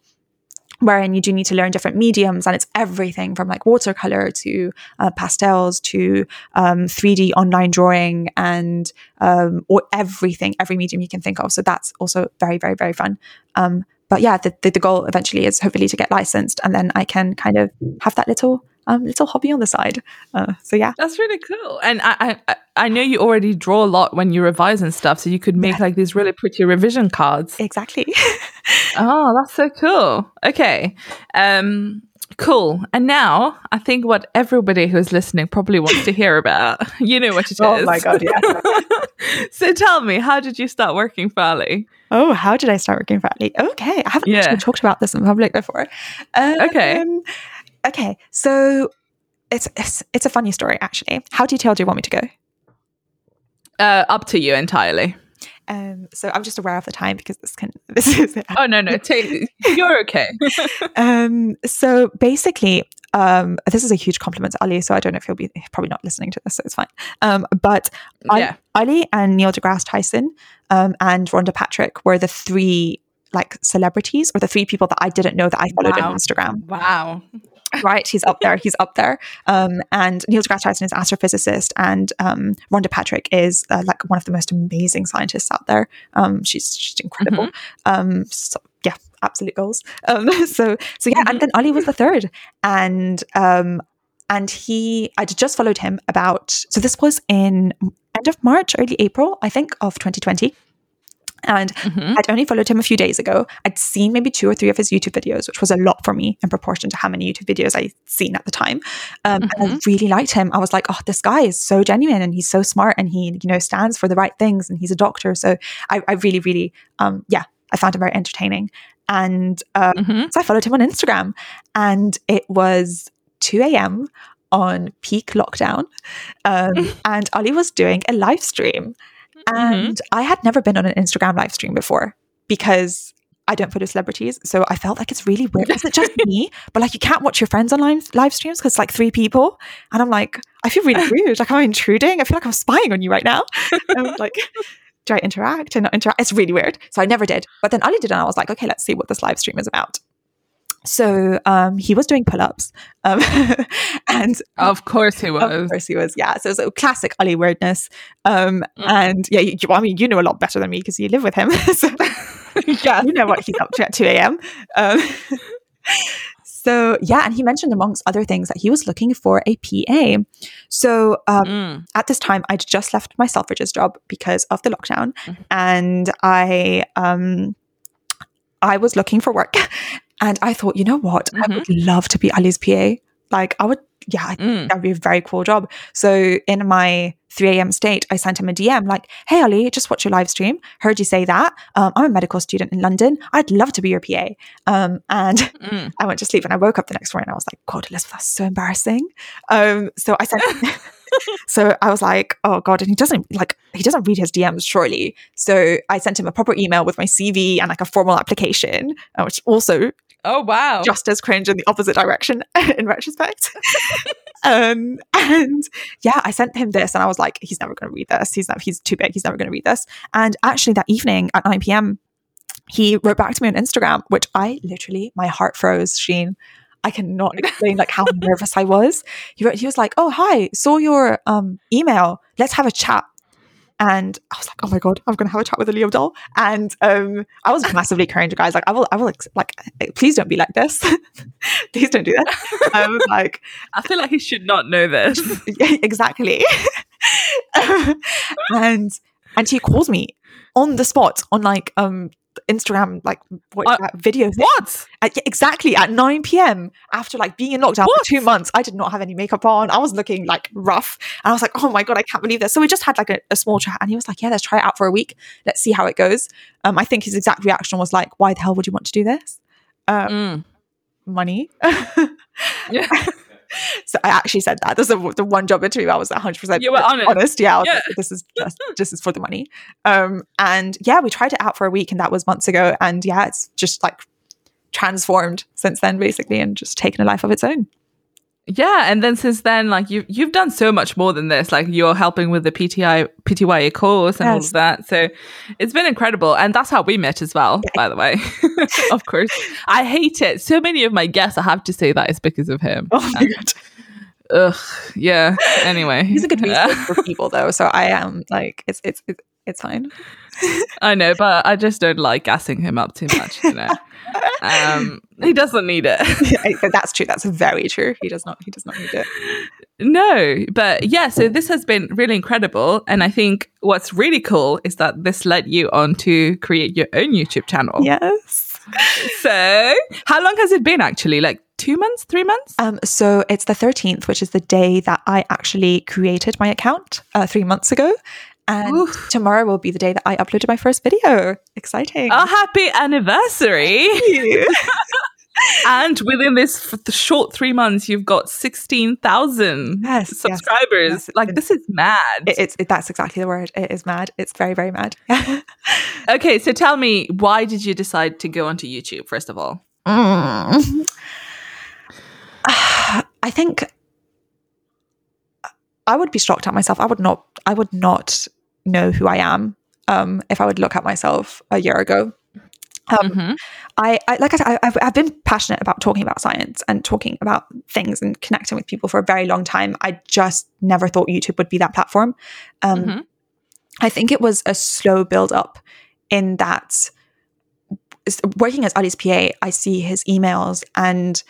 wherein you do need to learn different mediums and it's everything from like watercolor to uh, pastels to um, 3d online drawing and um, or everything every medium you can think of so that's also very very very fun um, but yeah, the, the, the, goal eventually is hopefully to get licensed, and then I can kind of have that little um, little hobby on the side. Uh, so yeah, that's really cool. And I, I I know you already draw a lot when you revise and stuff, so you could make yeah. like these really pretty revision cards. Exactly. oh, that's so cool. Okay. Um, Cool. And now I think what everybody who's listening probably wants to hear about. You know what it is. oh. Oh my god, yeah. so tell me, how did you start working for Ali? Oh, how did I start working for Ali? Okay, I haven't yeah. actually talked about this in public before. Um, okay. Okay, so it's, it's it's a funny story actually. How detailed do you want me to go? Uh, up to you entirely. Um, so I'm just aware of the time because this can this is oh no no take, you're okay. um, so basically, um, this is a huge compliment to Ali. So I don't know if he'll be probably not listening to this, so it's fine. Um, but yeah. Ali and Neil deGrasse Tyson um, and Rhonda Patrick were the three like celebrities or the three people that I didn't know that I followed wow. on Instagram. Wow right? He's up there. He's up there. Um, and Neil deGrasse Tyson is astrophysicist, and um, Rhonda Patrick is uh, like one of the most amazing scientists out there. Um, she's just incredible. Mm-hmm. Um, so, yeah, absolute goals. Um, so so yeah, and then Ali was the third, and um, and he I just followed him about. So this was in end of March, early April, I think, of 2020. And mm-hmm. I'd only followed him a few days ago. I'd seen maybe two or three of his YouTube videos, which was a lot for me in proportion to how many YouTube videos I'd seen at the time. Um, mm-hmm. And I mm-hmm. really liked him. I was like, oh, this guy is so genuine and he's so smart and he, you know, stands for the right things and he's a doctor. So I, I really, really, um, yeah, I found him very entertaining. And um, mm-hmm. so I followed him on Instagram and it was 2 a.m. on peak lockdown. Um, and Ali was doing a live stream. Mm-hmm. And mm-hmm. I had never been on an Instagram live stream before because I don't follow celebrities. So I felt like it's really weird. Is it just me? But like you can't watch your friends on live, live streams because it's like three people. And I'm like, I feel really weird. Like am I'm intruding. I feel like I'm spying on you right now. And like, do I interact and not interact? It's really weird. So I never did. But then Ali did and I was like, okay, let's see what this live stream is about. So um, he was doing pull-ups, um, and of course he was. Of course he was. Yeah. So it's a classic Ali weirdness. Um, mm. And yeah, you, I mean, you know a lot better than me because you live with him. so, yeah, you know what he's up to at two a.m. Um, so yeah, and he mentioned amongst other things that he was looking for a PA. So um, mm. at this time, I'd just left my Selfridges job because of the lockdown, mm-hmm. and I um, I was looking for work. And I thought, you know what? Mm-hmm. I would love to be Ali's PA. Like, I would, yeah, mm. that would be a very cool job. So, in my 3 a.m. state, I sent him a DM like, Hey, Ali, just watch your live stream. Heard you say that. Um, I'm a medical student in London. I'd love to be your PA. Um, and mm. I went to sleep and I woke up the next morning and I was like, God, Elizabeth, that's so embarrassing. Um, so I sent. so I was like, oh God, and he doesn't like, he doesn't read his DMs, surely. So I sent him a proper email with my CV and like a formal application, uh, which also Oh wow. Just as cringe in the opposite direction in retrospect. um and yeah, I sent him this and I was like, he's never gonna read this. He's not he's too big, he's never gonna read this. And actually that evening at 9 p.m. he wrote back to me on Instagram, which I literally my heart froze, Sheen. I cannot explain like how nervous I was. He wrote, he was like, "Oh hi, saw your um, email. Let's have a chat." And I was like, oh my God, I'm going to have a chat with Ali Abdaal. And um, I was massively cringe, guys. Like, I will, I will, like, please don't be like this. please don't do that. Um, like, I feel like he should not know this. yeah, exactly. and, and he calls me on the spot on like, um, Instagram like what, Uh, that video thing. What? At, yeah, exactly at 9 p.m. after like being in lockdown What? for two months. I did not have any makeup on. I was looking like rough. And I was like, oh my God, I can't believe this. So we just had like a, a small chat and he was like, yeah, let's try it out for a week. Let's see how it goes. Um, I think his exact reaction was like, why the hell would you want to do this? Uh, Mm. money. Yeah. so I actually said that. This is the, the one job interview I was 100% You were honest. Yeah, I was Yeah. like, this is just this is for the money. Um, and yeah, we tried it out for a week, and that was months ago. And yeah, it's just like transformed since then, basically, and just taken a life of its own. Yeah, and then since then, like you you've done so much more than this. Like you're helping with the PTI PTYA course and all of that. So it's been incredible, and that's how we met as well. By the way, of course, I hate it. So many of my guests, I have to say that it's because of him. Oh my god, Ugh, yeah. Anyway, he's a good resource for people, though. So I am like, it's it's it's, it's fine. I know, but I just don't like gassing him up too much. You know, um, he doesn't need it. Yeah, that's true. That's very true. He does not. He does not need it. No, but yeah, so this has been really incredible. And I think what's really cool is that this led you on to create your own YouTube channel. Yes. So, how long has it been actually? Like two months, three months? Um, so it's the 13th, which is the day that I actually created my account uh, three months ago. And Oof. tomorrow will be the day that I uploaded my first video. Exciting. A happy anniversary. and within this f- short three months, you've got 16,000 Yes, yes, subscribers. yes, it's like, this is mad. It- it's, it, that's exactly the word. It is mad. It's very, very mad. okay, so tell me, why did you decide to go onto YouTube, first of all? Mm. I think I would be shocked at myself. I would not. I would not know who I am um, if I would look at myself a year ago. Um, Mhm. I, I like I said, I, I've, I've been passionate about talking about science and talking about things and connecting with people for a very long time. I just never thought YouTube would be that platform. Um, Mhm. I think it was a slow build up in that working as Ali's PA, I see his emails and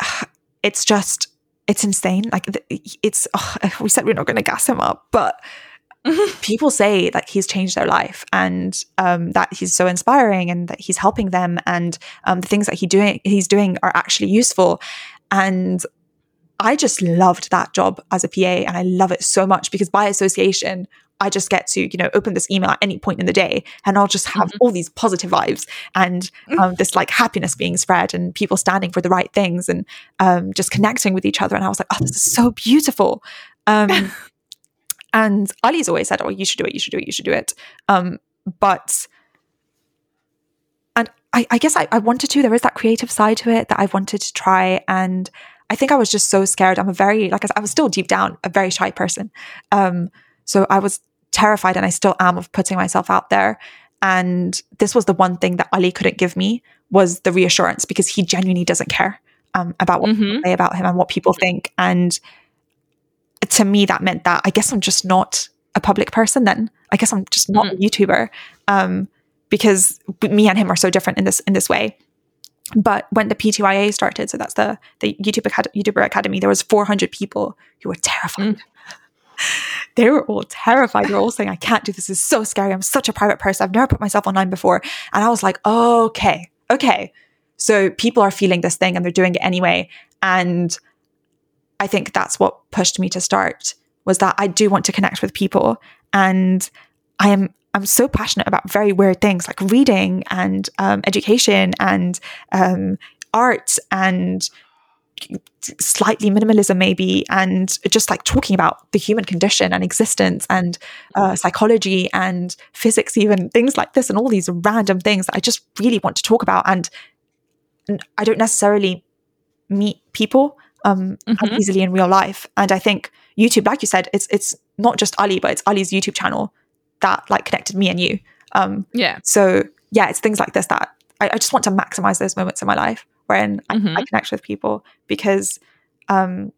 it's just, it's insane. Like it's, oh, we said we're not going to gas him up, but people say that he's changed their life and um, that he's so inspiring and that he's helping them and um, the things that he doing he's doing are actually useful. And I just loved that job as a PA and I love it so much because by association I just get to you know open this email at any point in the day and I'll just have Mhm. all these positive vibes and um, this like happiness being spread and people standing for the right things and um, just connecting with each other. And I was like oh this is so beautiful. Um, and Ali's always said, "Oh, you should do it. You should do it. You should do it." Um, but and I, I guess I, I wanted to. There is that creative side to it that I wanted to try, and I think I was just so scared. I'm a very like I, said, I was still deep down a very shy person, um, so I was terrified, and I still am of putting myself out there. And this was the one thing that Ali couldn't give me was the reassurance because he genuinely doesn't care um, about what Mhm. people say about him and what people think. And to me, that meant that I guess I'm just not a public person. Then I guess I'm just not a YouTuber um, because me and him are so different in this in this way. But when the PTYA started, so that's the the YouTube Acad- YouTuber Academy, there was 400 people who were terrified. They were all terrified. They were all saying, "I can't do this. This is so scary. I'm such a private person. I've never put myself online before." And I was like, oh, "Okay, okay." So people are feeling this thing and they're doing it anyway. And I think that's what pushed me to start was that I do want to connect with people. And I am I'm so passionate about very weird things like reading and um, education and um, art and slightly minimalism maybe and just like talking about the human condition and existence and uh, psychology and physics even things like this and all these random things that I just really want to talk about. And and I don't necessarily meet people um, as Mhm. easily in real life. And I think YouTube, like you said, it's it's not just Ali, but it's Ali's YouTube channel that like connected me and you. Um, Yeah. so yeah, it's things like this that I, I just want to maximize those moments in my life wherein I, I Mhm. connect with people because um,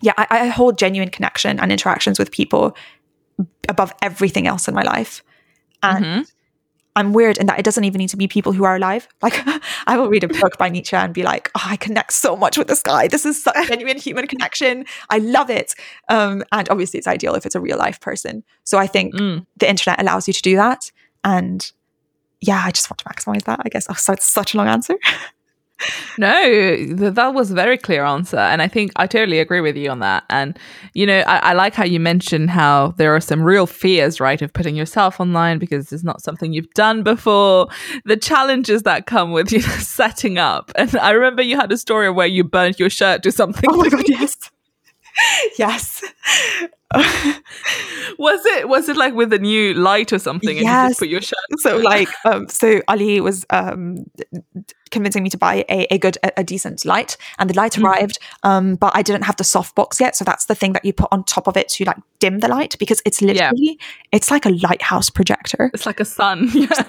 yeah, I, I hold genuine connection and interactions with people above everything else in my life. And Mhm. I'm weird in that it doesn't even need to be people who are alive. Like I will read a book by Nietzsche and be like, oh, I connect so much with this guy. This is such a genuine human connection. I love it. Um, and obviously it's ideal if it's a real life person. So I think Mm. the internet allows you to do that. And yeah, I just want to maximize that. I guess. Oh, so it's such a long answer. No, th- that was a very clear answer. And I think I totally agree with you on that. And, you know, I, I, like how you mentioned how there are some real fears, right, of putting yourself online because it's not something you've done before. The challenges that come with, you know, setting up. And I remember you had a story where you burnt your shirt to something. Oh my God, yes. yes. was it was it like with a new light or something and yes. you just put your shirt so like um so ali was um convincing me to buy a, a good a, a decent light and the light mm-hmm. arrived um but i didn't have the soft box yet. So that's the thing that you put on top of it to like dim the light because it's literally yeah. it's like a lighthouse projector. It's like a sun. Yeah.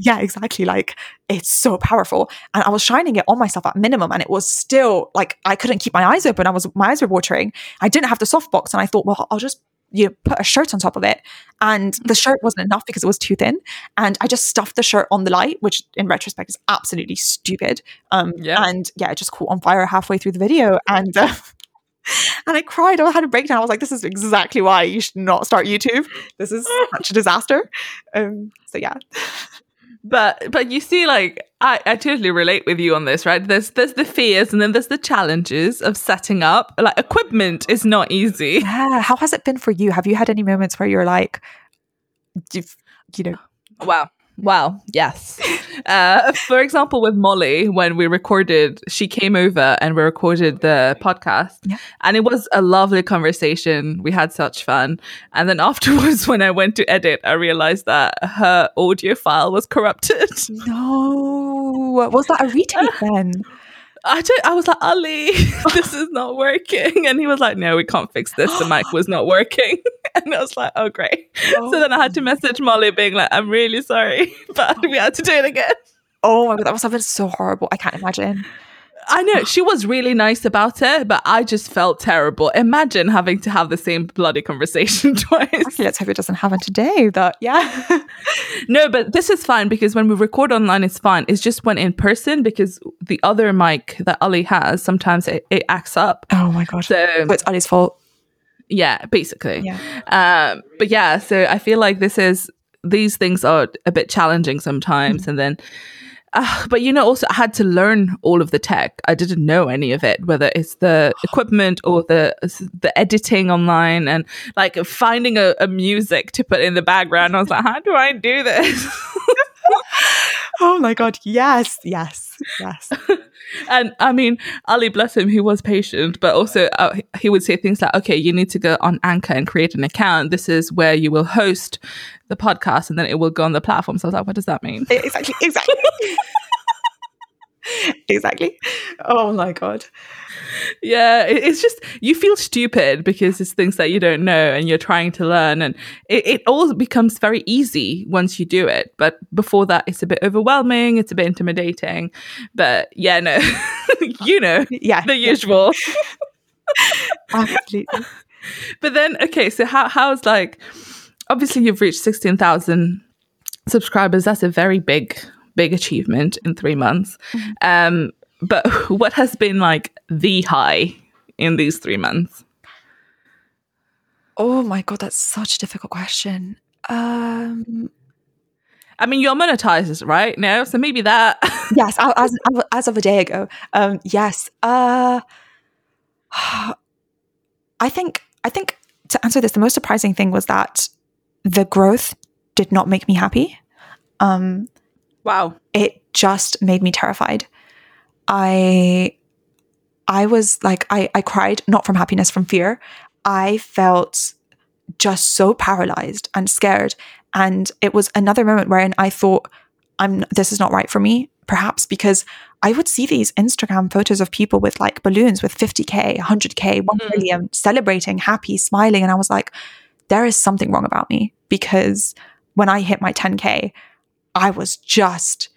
yeah exactly. Like it's so powerful. And i was shining it on myself at minimum and it was still like i couldn't keep my eyes open. I was my eyes were watering. I didn't have the soft box and i thought well I'll just you know, put a shirt on top of it. And the shirt wasn't enough because it was too thin. And I just stuffed the shirt on the light, which in retrospect is absolutely stupid. Um, yeah. And yeah, it just caught on fire halfway through the video. And uh, and I cried. I had a breakdown. I was like, this is exactly why you should not start YouTube. This is such a disaster. Um, so yeah but but you see like I, I totally relate with you on this right? There's there's the fears and then there's the challenges of setting up. Like equipment is not easy. Yeah. How has it been for you? Have you had any moments where you're like you've you know wow Wow. Yes. Uh, for example, with Molly, when we recorded, she came over and we recorded the podcast, yeah. and it was a lovely conversation. We had such fun. And then afterwards, when I went to edit, I realized that her audio file was corrupted. No. Was that a retake then? I don't, I was like, Ali, this is not working. And he was like, no, we can't fix this. The mic was not working. and I was like, oh, great. Oh. So then I had to oh. message Molly being like, I'm really sorry, but we had to do it again. Oh my God, that must have been so horrible. I can't imagine. I know she was really nice about it, but I just felt terrible. Imagine having to have the same bloody conversation twice. Okay, let's hope it doesn't happen today. That yeah. no, but this is fine because when we record online, it's fine. It's just when in person because the other mic that Ali has sometimes it, it acts up. Oh my gosh! So but it's Ali's fault. Yeah, basically. Yeah. Um, but yeah, so I feel like this is these things are a bit challenging sometimes, mm-hmm. and then uh, but you know, also I had to learn all of the tech. I didn't know any of it, whether it's the equipment or the the editing online, and like finding a, a music to put in the background. I was like, how do I do this? oh my god! Yes, yes, yes. and I mean, Ali, bless him, he was patient, but also uh, he would say things like, okay, you need to go on Anchor and create an account. This is where you will host the podcast and then it will go on the platform. So I was like, what does that mean? Exactly, exactly. exactly. Oh my God. Yeah, it's just you feel stupid because it's things that you don't know and you're trying to learn, and it, it all becomes very easy once you do it. But before that, it's a bit overwhelming, it's a bit intimidating. But yeah, no, you know, yeah, the usual. Absolutely. But then, okay, so how how's like obviously you've reached sixteen thousand subscribers. That's a very big big achievement in three months. Mm-hmm. Um, but what has been like the high in these three months? Oh my god, that's such a difficult question. Um, I mean, you're monetized, right? No, so maybe that. yes, as as of a day ago. Um, yes. Uh, I think I think to answer this, the most surprising thing was that the growth did not make me happy. Um, wow, it just made me terrified. I I was like I I cried not from happiness from fear. I felt just so paralyzed and scared and it was another moment wherein I thought I'm this is not right for me perhaps because I would see these Instagram photos of people with like balloons with 50k, 100k, 1 mm. million celebrating, happy, smiling and I was like there is something wrong about me because when I hit my 10k I was just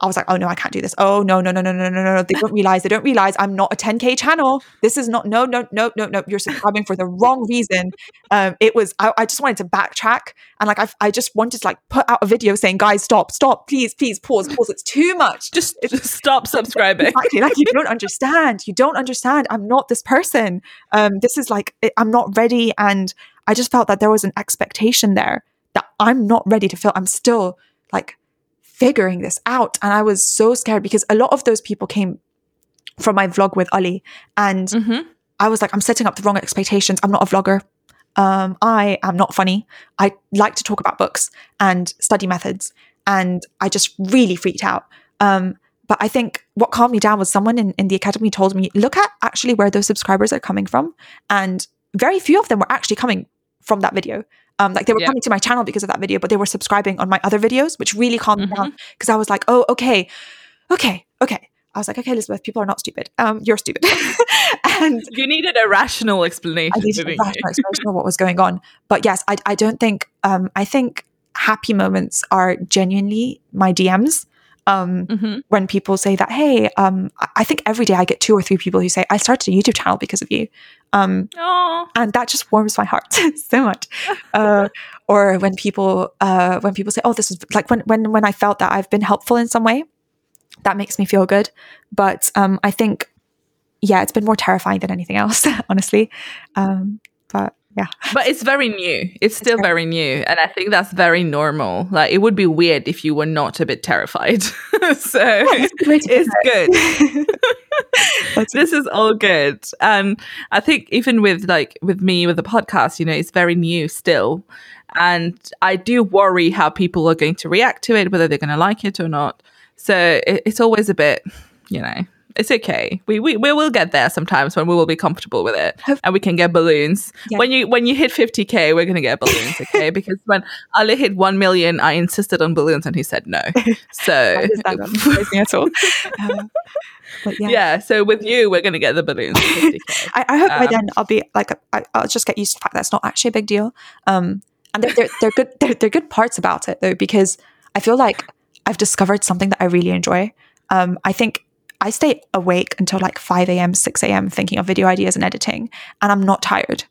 I was like, oh no, I can't do this. Oh no, no, no, no, no, no, no. They don't realize, they don't realize I'm not a 10K channel. This is not, no, no, no, no, no. You're subscribing for the wrong reason. Um, it was, I, I just wanted to backtrack. And like, I, I just wanted to like put out a video saying, guys, stop, stop, please, please, pause, pause. It's too much. Just, just stop subscribing. Exactly. Like, you don't understand. You don't understand. I'm not this person. Um, this is like, I'm not ready. And I just felt that there was an expectation there that I'm not ready to feel. I'm still like, figuring this out. And I was so scared because a lot of those people came from my vlog with Ali. And Mm-hmm. I was like, I'm setting up the wrong expectations. I'm not a vlogger. Um, I am not funny. I like to talk about books and study methods. And I just really freaked out. Um, but I think what calmed me down was someone in, in the academy told me, look at actually where those subscribers are coming from. And very few of them were actually coming from that video. Um, like they were Yeah. coming to my channel because of that video, but they were subscribing on my other videos, which really calmed me Mhm. down because I was like, oh, okay, okay, okay. I was like, okay, Elizabeth, people are not stupid. Um, you're stupid. and You needed a rational explanation. I needed a rational explanation of what was going on. But yes, I, I don't think, um, I think happy moments are genuinely my DMs. Um, Mhm. when people say that, hey, um, I think every day I get two or three people who say, I started a YouTube channel because of you. Um, Aw. and that just warms my heart so much. Uh, or when people, uh, when people say, oh, this is like when, when, when I felt that I've been helpful in some way, that makes me feel good. But, um, I think, yeah, it's been more terrifying than anything else, honestly. Um, yeah. But it's very new. It's still very new. And I think that's very normal. Like it would be weird if you were not a bit terrified. so it's good. This is all good. And I think even with like with me with the podcast, you know, it's very new still. And I do worry how people are going to react to it, whether they're going to like it or not. So it, it's always a bit, you know, it's okay. We, we we will get there sometimes when we will be comfortable with it and we can get balloons. Yeah. When you when you hit 50k, we're gonna get balloons, okay? because when Ali hit one million, I insisted on balloons and he said no. So That is- that doesn't surprise me at all. But yeah. yeah. so with you, we're gonna get the balloons. I, 50K. I, hope by Um, then I'll be like I, I'll just get used to the fact that's not actually a big deal. Um, and they're, they're, they're good. They're, they're good parts about it though because I feel like I've discovered something that I really enjoy. Um, I think I stay awake until like five a.m., six a.m. thinking of video ideas and editing, and I'm not tired.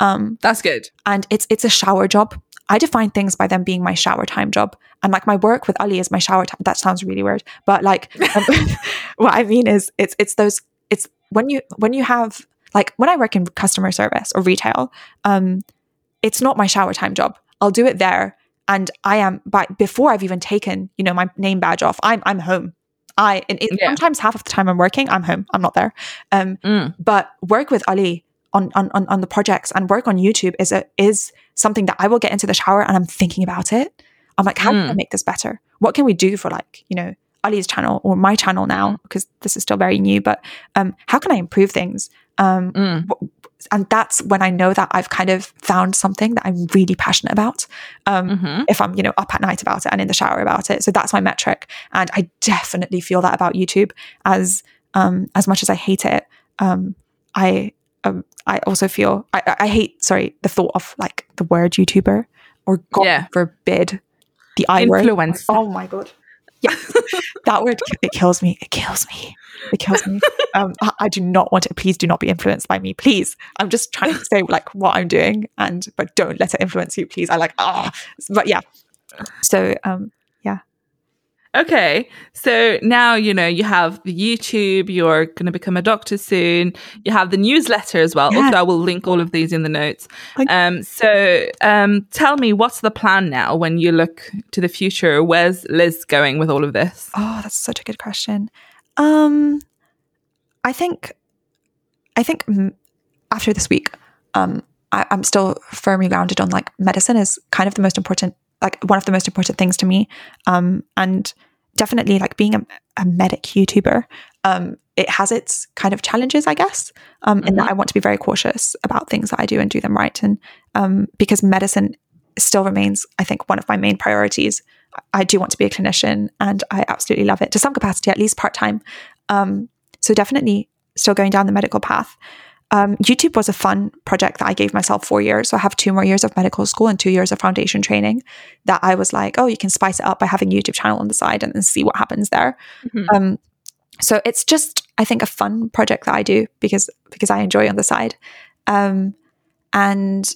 Um, That's good. and it's it's a shower job. I define things by them being my shower time job, and like my work with Ali is my shower time. That sounds really weird, but like um, what I mean is it's it's those it's when you when you have like when I work in customer service or retail, um, it's not my shower time job. I'll do it there, and I am by before I've even taken you know my name badge off. I'm I'm home. I and it, Yeah. sometimes half of the time I'm working, I'm home. I'm not there. Um, Mm. but work with Ali on, on on on the projects and work on YouTube is a is something that I will get into the shower and I'm thinking about it. I'm like, how can I Mm. make this better? What can we do for like you know Ali's channel or my channel now because this is still very new. But um, how can I improve things? Um, Mm. And that's when I know that I've kind of found something that I'm really passionate about. Um, Mhm. if I'm, you know, up at night about it and in the shower about it. So that's my metric. And I definitely feel that about YouTube as um as much as I hate it. Um I um I also feel I, I- hate, sorry, the thought of like the word YouTuber or God Yeah. forbid the I word. Influence. Oh my god. Yeah. that word it kills me. It kills me. It kills me. Um I, I do not want it. Please do not be influenced by me. Please. I'm just trying to say like what I'm doing and but don't let it influence you, please. I like ah but yeah. So um Okay, so now you know you have the YouTube. You're going to become a doctor soon. You have the newsletter as well. Yeah. Also, I will link all of these in the notes. Um, so, um, tell me, what's the plan now when you look to the future? Where's Liz going with all of this? Oh, that's such a good question. Um, I think, I think after this week, um, I, I'm still firmly grounded on like medicine is kind of the most important, like one of the most important things to me. Um, and definitely like being a, a medic YouTuber, um, it has its kind of challenges, I guess. Um, in that I want to be very cautious about things that I do and do them right, and um, because medicine still remains, I think, one of my main priorities. I do want to be a clinician and I absolutely love it to some capacity, at least part time. Um, so definitely still going down the medical path. Um, YouTube was a fun project that I gave myself four years. So I have two more years of medical school and two years of foundation training that I was like, oh, you can spice it up by having a YouTube channel on the side and then see what happens there. Mhm. Um, so it's just, I think, a fun project that I do because because I enjoy on the side. Um, and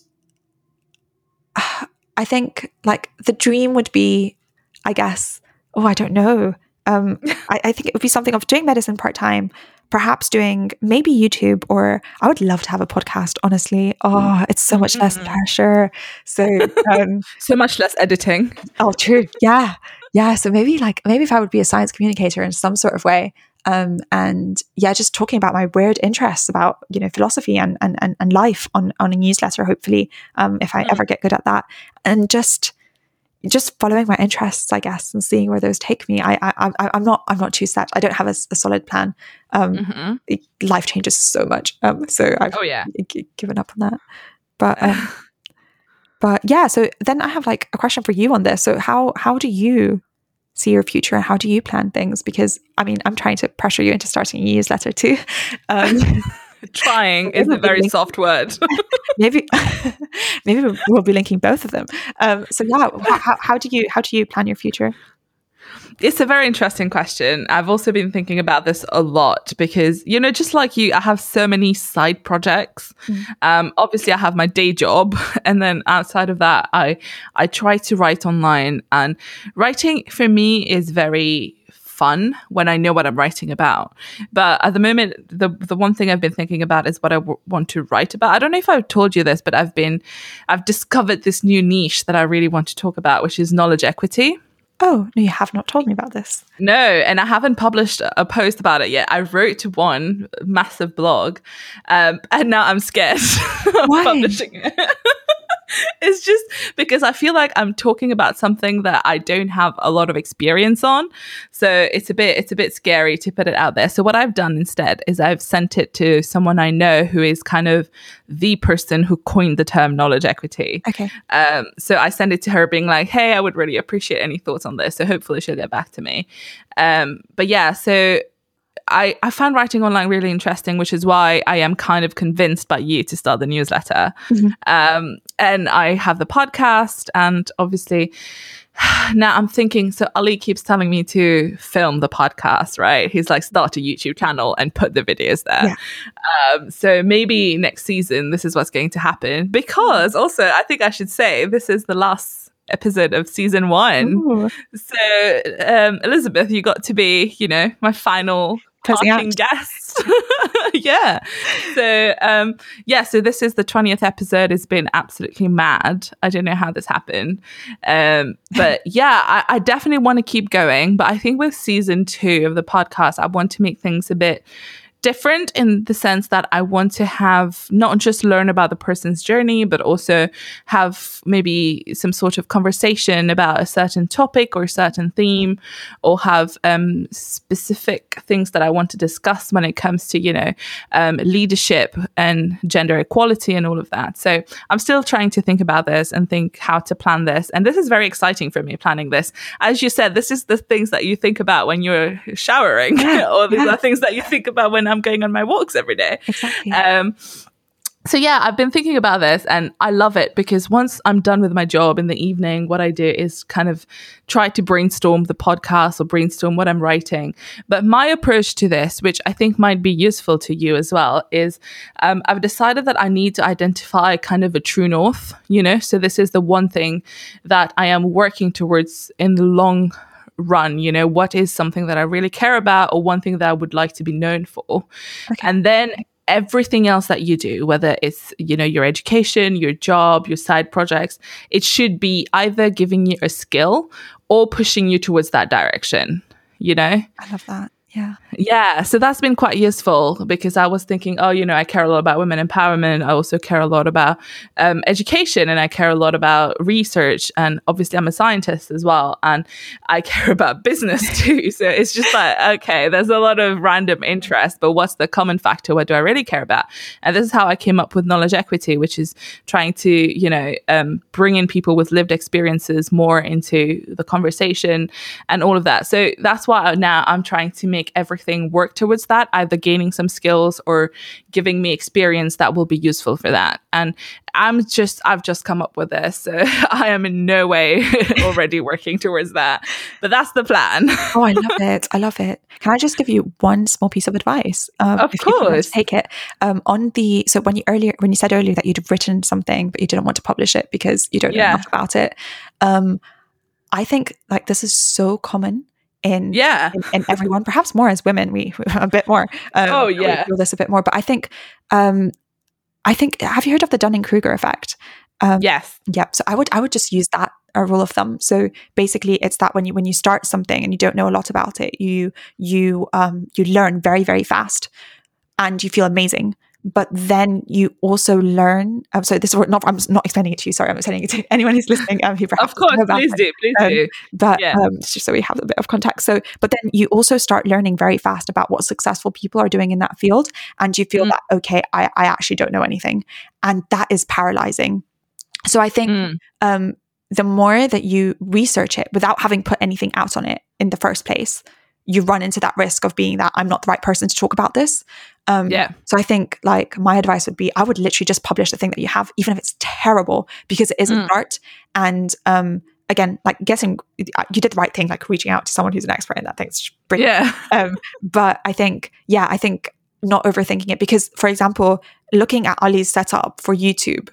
I think like the dream would be, I guess, oh, I don't know. Um, I, I think it would be something of doing medicine part time, perhaps doing maybe YouTube, or I would love to have a podcast. Honestly, oh, it's so much less Mhm. pressure. So, um, So much less editing. oh, true, yeah, yeah, so maybe like maybe if I would be a science communicator in some sort of way, um, and yeah, just talking about my weird interests about you know philosophy and and and, and life on on a newsletter. Hopefully, um, if I mm. ever get good at that, and just just following my interests, I guess, and seeing where those take me. I, I, I am not, I'm not too set. I don't have a, a solid plan. Um, mm-hmm. life changes so much. Um, so I've oh, yeah. g- given up on that. But, um, but yeah. So then I have like a question for you on this. So how, how do you see your future and how do you plan things? Because I mean, I'm trying to pressure you into starting a newsletter too. Um, Trying is a very soft word. maybe, maybe we'll be linking both of them. Um, so yeah, how, how do you how do you plan your future? It's a very interesting question. I've also been thinking about this a lot because, you know, just like you, I have so many side projects. Mm. Um, obviously, I have my day job, and then outside of that, I I try to write online. And writing for me is very fun when I know what I'm writing about. But at the moment, the the one thing I've been thinking about is what I w- want to write about. I don't know if I've told you this, but I've been I've discovered this new niche that I really want to talk about, which is knowledge equity. Oh, no, you have not told me about this. No, and I haven't published a post about it yet. I wrote to one massive blog, um, and now I'm scared of publishing it. it's just because I feel like I'm talking about something that I don't have a lot of experience on. So it's a bit it's a bit scary to put it out there. So what I've done instead is I've sent it to someone I know who is kind of the person who coined the term knowledge equity. Okay. Um, so I send it to her being like, hey, I would really appreciate any thoughts on this. So hopefully she'll get back to me. Um, but yeah, so I, I found writing online really interesting, which is why I am kind of convinced by you to start the newsletter. Mm-hmm. Um, and I have the podcast, and obviously, now I'm thinking. So Ali keeps telling me to film the podcast, right? He's like, start a YouTube channel and put the videos there. Yeah. Um, so maybe next season, this is what's going to happen. Because also, I think I should say this is the last episode of season one. Ooh. So, um, Elizabeth, you got to be, you know, my final parting guest. yeah. So, um, yeah. So this is the twentieth episode. It's been absolutely mad. I don't know how this happened, um, but yeah, I, I definitely want to keep going. But I think with season two of the podcast, I want to make things a bit different in the sense that I want to have not just learn about the person's journey, but also have maybe some sort of conversation about a certain topic or a certain theme, or have um, specific things that I want to discuss when it comes to, you know, um, leadership and gender equality and all of that. So I'm still trying to think about this and think how to plan this. And this is very exciting for me, planning this. As you said, this is the things that you think about when you're showering, or these are things that you think about when I'm going on my walks every day. Exactly. Um, so yeah, I've been thinking about this and I love it because once I'm done with my job in the evening, what I do is kind of try to brainstorm the podcast or brainstorm what I'm writing. But my approach to this, which I think might be useful to you as well, is um, I've decided that I need to identify kind of a true north, you know? So this is the one thing that I am working towards in the long run you know what is something that i really care about or one thing that i would like to be known for. Okay. and then everything else that you do whether it's you know your education your job your side projects it should be either giving you a skill or pushing you towards that direction you know? I love that yeah. Yeah. So that's been quite useful because I was thinking, oh, you know, I care a lot about women empowerment. I also care a lot about um, education and I care a lot about research. And obviously, I'm a scientist as well. And I care about business too. So it's just like, okay, there's a lot of random interest, but what's the common factor? What do I really care about? And this is how I came up with knowledge equity, which is trying to, you know, um, bring in people with lived experiences more into the conversation and all of that. So that's why now I'm trying to make make everything work towards that, either gaining some skills or giving me experience that will be useful for that. And I'm just, I've just come up with this. So I am in no way already working towards that. But that's the plan. oh, I love it. I love it. Can I just give you one small piece of advice? Um, of course. take it. Um, on the, so when you earlier, when you said earlier that you'd written something, but you didn't want to publish it because you don't know enough about it. Um, I think like this is so common in yeah. in, in everyone perhaps more as women we, a bit more um, oh yeah. feel this a bit more but i think um i think have you heard of the dunning-kruger effect? Um, yes. yeah so i would i would just use that a rule of thumb. So basically, it's that when you when you start something and you don't know a lot about it, you you um, you learn very very fast, and you feel amazing but then you also learn. Um, so this is not. I'm not explaining it to you. Sorry, I'm explaining it to anyone who's listening. Um, who perhaps of course, please it. do, please um, do. But yeah. um, just so we have a bit of context. So, but then you also start learning very fast about what successful people are doing in that field, and you feel mm. that okay, I, I actually don't know anything, and that is paralyzing. So I think mm. um, the more that you research it without having put anything out on it in the first place, you run into that risk of being that I'm not the right person to talk about this. Um, yeah. So I think like my advice would be I would literally just publish the thing that you have, even if it's terrible, because it isn't mm. art. And um, again, like guessing you did the right thing, like reaching out to someone who's an expert in that thing. It's brilliant. Yeah. Um, but I think, yeah, I think not overthinking it because, for example, looking at Ali's setup for YouTube,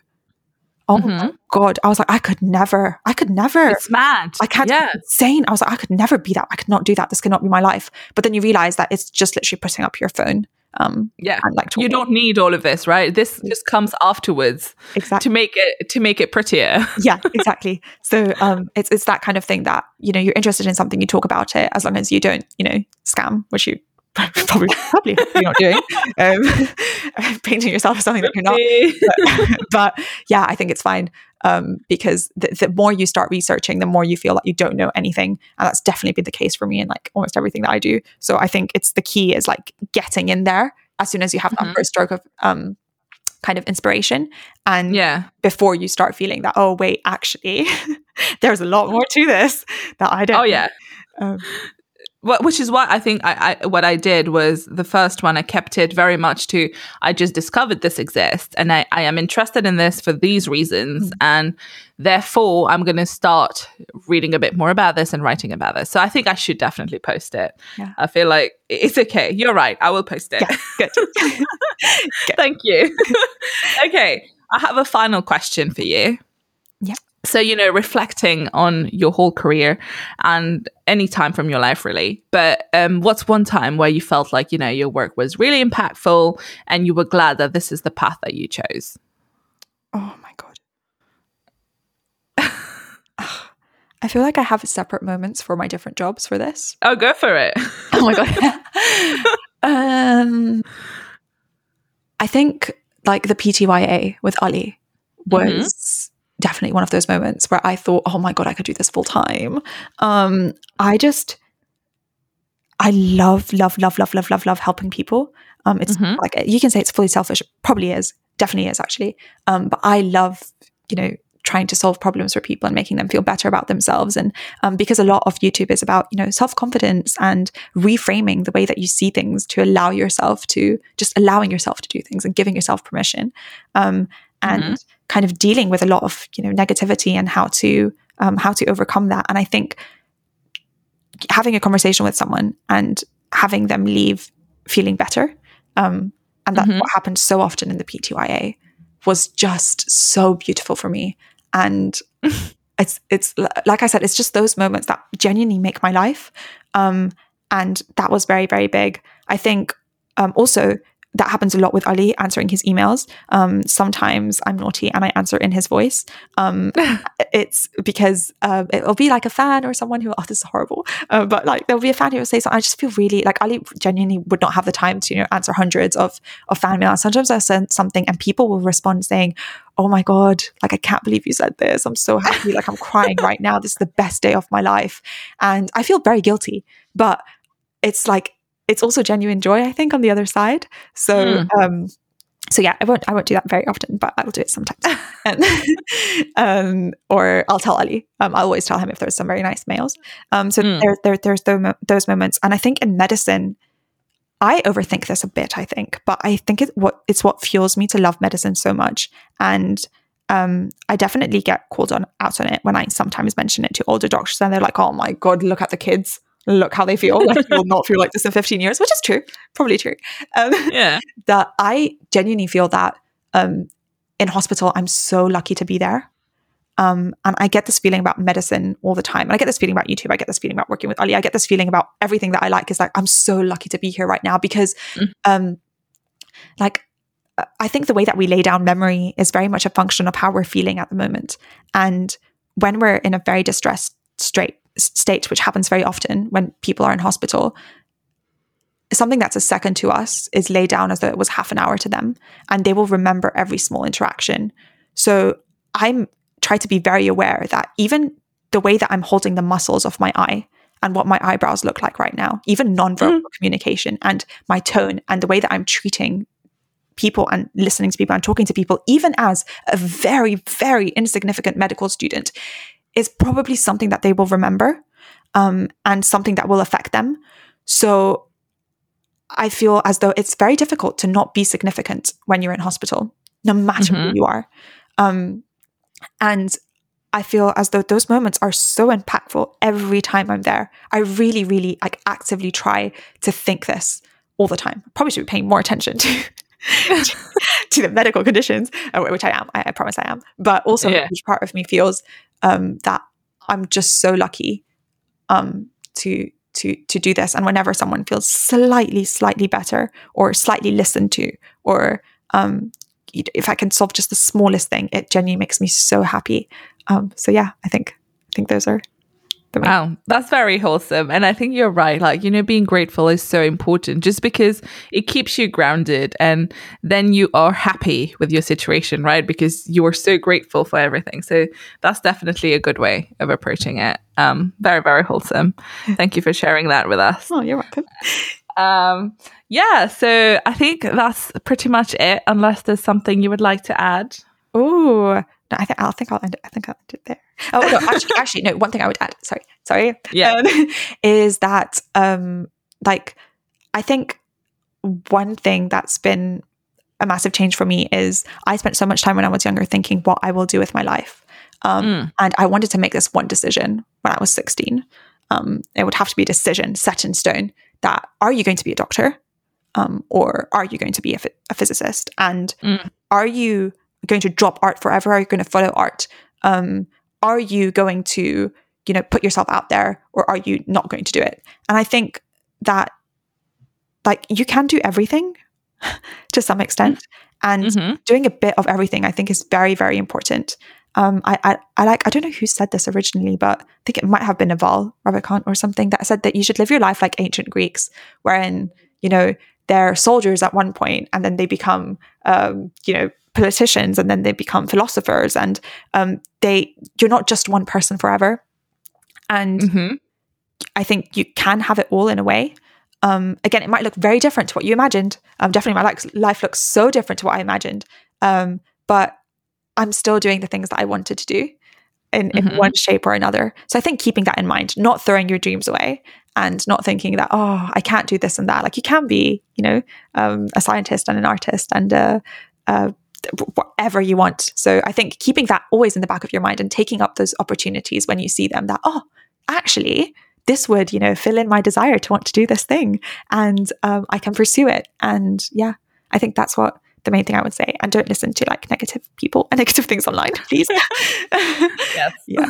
Oh mm-hmm. my god! I was like, I could never, I could never. It's mad. I can't. Yeah. insane. I was like, I could never be that. I could not do that. This cannot be my life. But then you realize that it's just literally putting up your phone. Um, yeah, like you don't need all of this, right? This just comes afterwards, exactly to make it to make it prettier. yeah, exactly. So um, it's it's that kind of thing that you know you're interested in something, you talk about it, as long as you don't you know scam, which you probably probably you're not doing um, painting yourself as something that you're not. But, but, yeah i think it's fine um, because the, the, more you start researching the more you feel like you don't know anything. And that's definitely been the case for me in like almost everything that i do. So i think it's the key is like getting in there as soon as you have mm-hmm. that first stroke of um, kind of inspiration. And yeah. before you start feeling that oh wait actually there's a lot more to this that i don't oh yeah. Um, which is why I think I, I, what I did was the first one I kept it very much to I just discovered this exists and I, I am interested in this for these reasons mm-hmm. and therefore I'm going to start reading a bit more about this and writing about this. So I think I should definitely post it. Yeah. I feel like it's okay. You're right. I will post it. Yeah, good. good. Thank you. okay, I have a final question for you. Yeah so you know reflecting on your whole career and any time from your life really. But um, what's one time where you felt like you know your work was really impactful and you were glad that this is the path that you chose? Oh my god. I feel like i have separate moments for my different jobs for this. Oh go for it. Oh my god. Um i think like the ptya with ali was mm-hmm definitely one of those moments where I thought, oh my God, I could do this full time. Um, I just, I love, love, love, love, love, love, love helping people. Um, it's mm-hmm. like, you can say it's fully selfish, probably is, definitely is actually. Um, but I love, you know, trying to solve problems for people and making them feel better about themselves. And um, because a lot of YouTube is about, you know, self confidence and reframing the way that you see things to allow yourself to just allowing yourself to do things and giving yourself permission. Um, and mm-hmm kind of dealing with a lot of you know negativity and how to um, how to overcome that. And I think having a conversation with someone and having them leave feeling better, um, and that's mm-hmm. what happened so often in the PTYA, was just so beautiful for me. And it's it's like I said, it's just those moments that genuinely make my life. Um, and that was very very big. I think um, also that happens a lot with Ali answering his emails. Um, sometimes I'm naughty and I answer in his voice. Um, it's because uh, it'll be like a fan or someone who, oh, this is horrible. Uh, but like there'll be a fan who will say something. I just feel really like Ali genuinely would not have the time to, you know, answer hundreds of, of fan mail. Sometimes I send something and people will respond saying, oh my God, like I can't believe you said this. I'm so happy. Like I'm crying right now. This is the best day of my life. And I feel very guilty, but it's like it's also genuine joy, I think, on the other side. So, mm. um, so yeah, I won't I won't do that very often, but I will do it sometimes. um, or I'll tell Ali. Um, I'll always tell him if there's some very nice mails. Um, so mm. there, there, there's those, those moments, and I think in medicine, I overthink this a bit. I think, but I think it, what it's what fuels me to love medicine so much, and um, I definitely get called on out on it when I sometimes mention it to older doctors, and they're like, "Oh my god, look at the kids." Look how they feel. Like you will not feel like this in 15 years, which is true, probably true. Um, yeah. That I genuinely feel that um, in hospital, I'm so lucky to be there. Um, and I get this feeling about medicine all the time. And I get this feeling about YouTube. I get this feeling about working with Ali. I get this feeling about everything that I like is like, I'm so lucky to be here right now because, mm. um, like, I think the way that we lay down memory is very much a function of how we're feeling at the moment. And when we're in a very distressed straight state, which happens very often when people are in hospital, something that's a second to us is laid down as though it was half an hour to them, and they will remember every small interaction. So I'm try to be very aware that even the way that I'm holding the muscles of my eye and what my eyebrows look like right now, even nonverbal mm. communication and my tone and the way that I'm treating people and listening to people and talking to people, even as a very, very insignificant medical student, is probably something that they will remember um, and something that will affect them. So I feel as though it's very difficult to not be significant when you're in hospital, no matter mm-hmm. who you are. Um, and I feel as though those moments are so impactful every time I'm there. I really, really like actively try to think this all the time. Probably should be paying more attention to to the medical conditions, uh, which I am. I, I promise I am. But also, yeah. a huge part of me feels um, that I'm just so lucky um, to to to do this. And whenever someone feels slightly, slightly better, or slightly listened to, or um, if I can solve just the smallest thing, it genuinely makes me so happy. Um, so yeah, I think I think those are Wow, that's very wholesome. And I think you're right. Like, you know, being grateful is so important just because it keeps you grounded and then you are happy with your situation, right? Because you are so grateful for everything. So that's definitely a good way of approaching it. Um, very, very wholesome. Thank you for sharing that with us. Oh, you're welcome. Um, yeah, so I think that's pretty much it, unless there's something you would like to add. Oh, no, I think I'll think I'll end it. I think I'll end it there. Oh no, actually, actually, no. One thing I would add. Sorry, sorry. Yeah, um, is that um, like I think one thing that's been a massive change for me is I spent so much time when I was younger thinking what I will do with my life, um, mm. and I wanted to make this one decision when I was sixteen. Um, it would have to be a decision set in stone that are you going to be a doctor, um, or are you going to be a, a physicist, and mm. are you going to drop art forever? Are you going to follow art? Um, are you going to, you know, put yourself out there or are you not going to do it? And I think that like you can do everything to some extent. And mm-hmm. doing a bit of everything, I think, is very, very important. Um, I, I, I like, I don't know who said this originally, but I think it might have been Naval Ravikant or something that said that you should live your life like ancient Greeks, wherein, you know, they're soldiers at one point and then they become, um, you know, politicians and then they become philosophers and um, they you're not just one person forever. And mm-hmm. i think you can have it all in a way. Um, again it might look very different to what you imagined. Um, definitely my life, looks so different to what i imagined. Um, but i'm still doing the things that i wanted to do in, in mm-hmm. one shape or another. So i think keeping that in mind not throwing your dreams away and not thinking that oh i can't do this and that. Like you can be you know um, a scientist and an artist and a, a whatever you want. So I think keeping that always in the back of your mind and taking up those opportunities when you see them that, oh, actually, this would, you know, fill in my desire to want to do this thing and um, I can pursue it. And yeah, I think that's what the main thing I would say. And don't listen to like negative people and negative things online, please. yes. Yeah.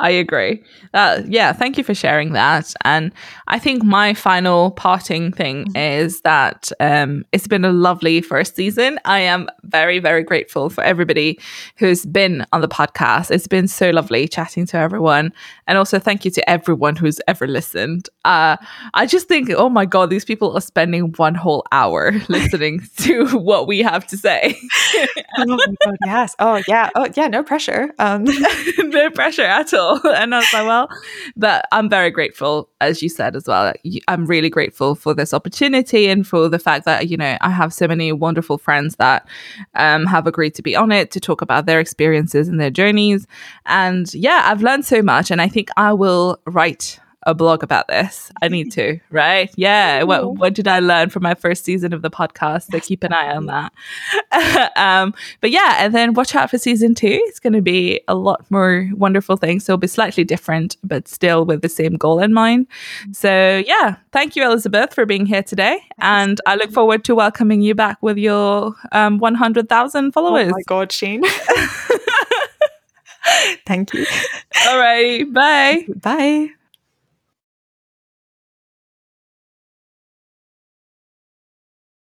I agree. Uh, yeah. Thank you for sharing that. And I think my final parting thing mm-hmm. is that um, it's been a lovely first season. I am very, very grateful for everybody who's been on the podcast. It's been so lovely chatting to everyone. And also thank you to everyone who's ever listened. Uh, I just think, oh my God, these people are spending one whole hour listening to what we have to say. oh God, yes. Oh yeah. Oh yeah. No pressure. Um. no pressure at all. And I was like, well, but I'm very grateful, as you said as well. I'm really grateful for this opportunity and for the fact that you know I have so many wonderful friends that um, have agreed to be on it to talk about their experiences and their journeys. And yeah, I've learned so much, and I think I will write a blog about this. I need to, right? Yeah. What what did I learn from my first season of the podcast? So keep an eye on that. um, but yeah, and then watch out for season two. It's going to be a lot more wonderful things. So it'll be slightly different, but still with the same goal in mind. So yeah, thank you, Elizabeth, for being here today, and I look forward to welcoming you back with your um, one hundred thousand followers. Oh my God, Shane. Thank you. All right. Bye. Bye.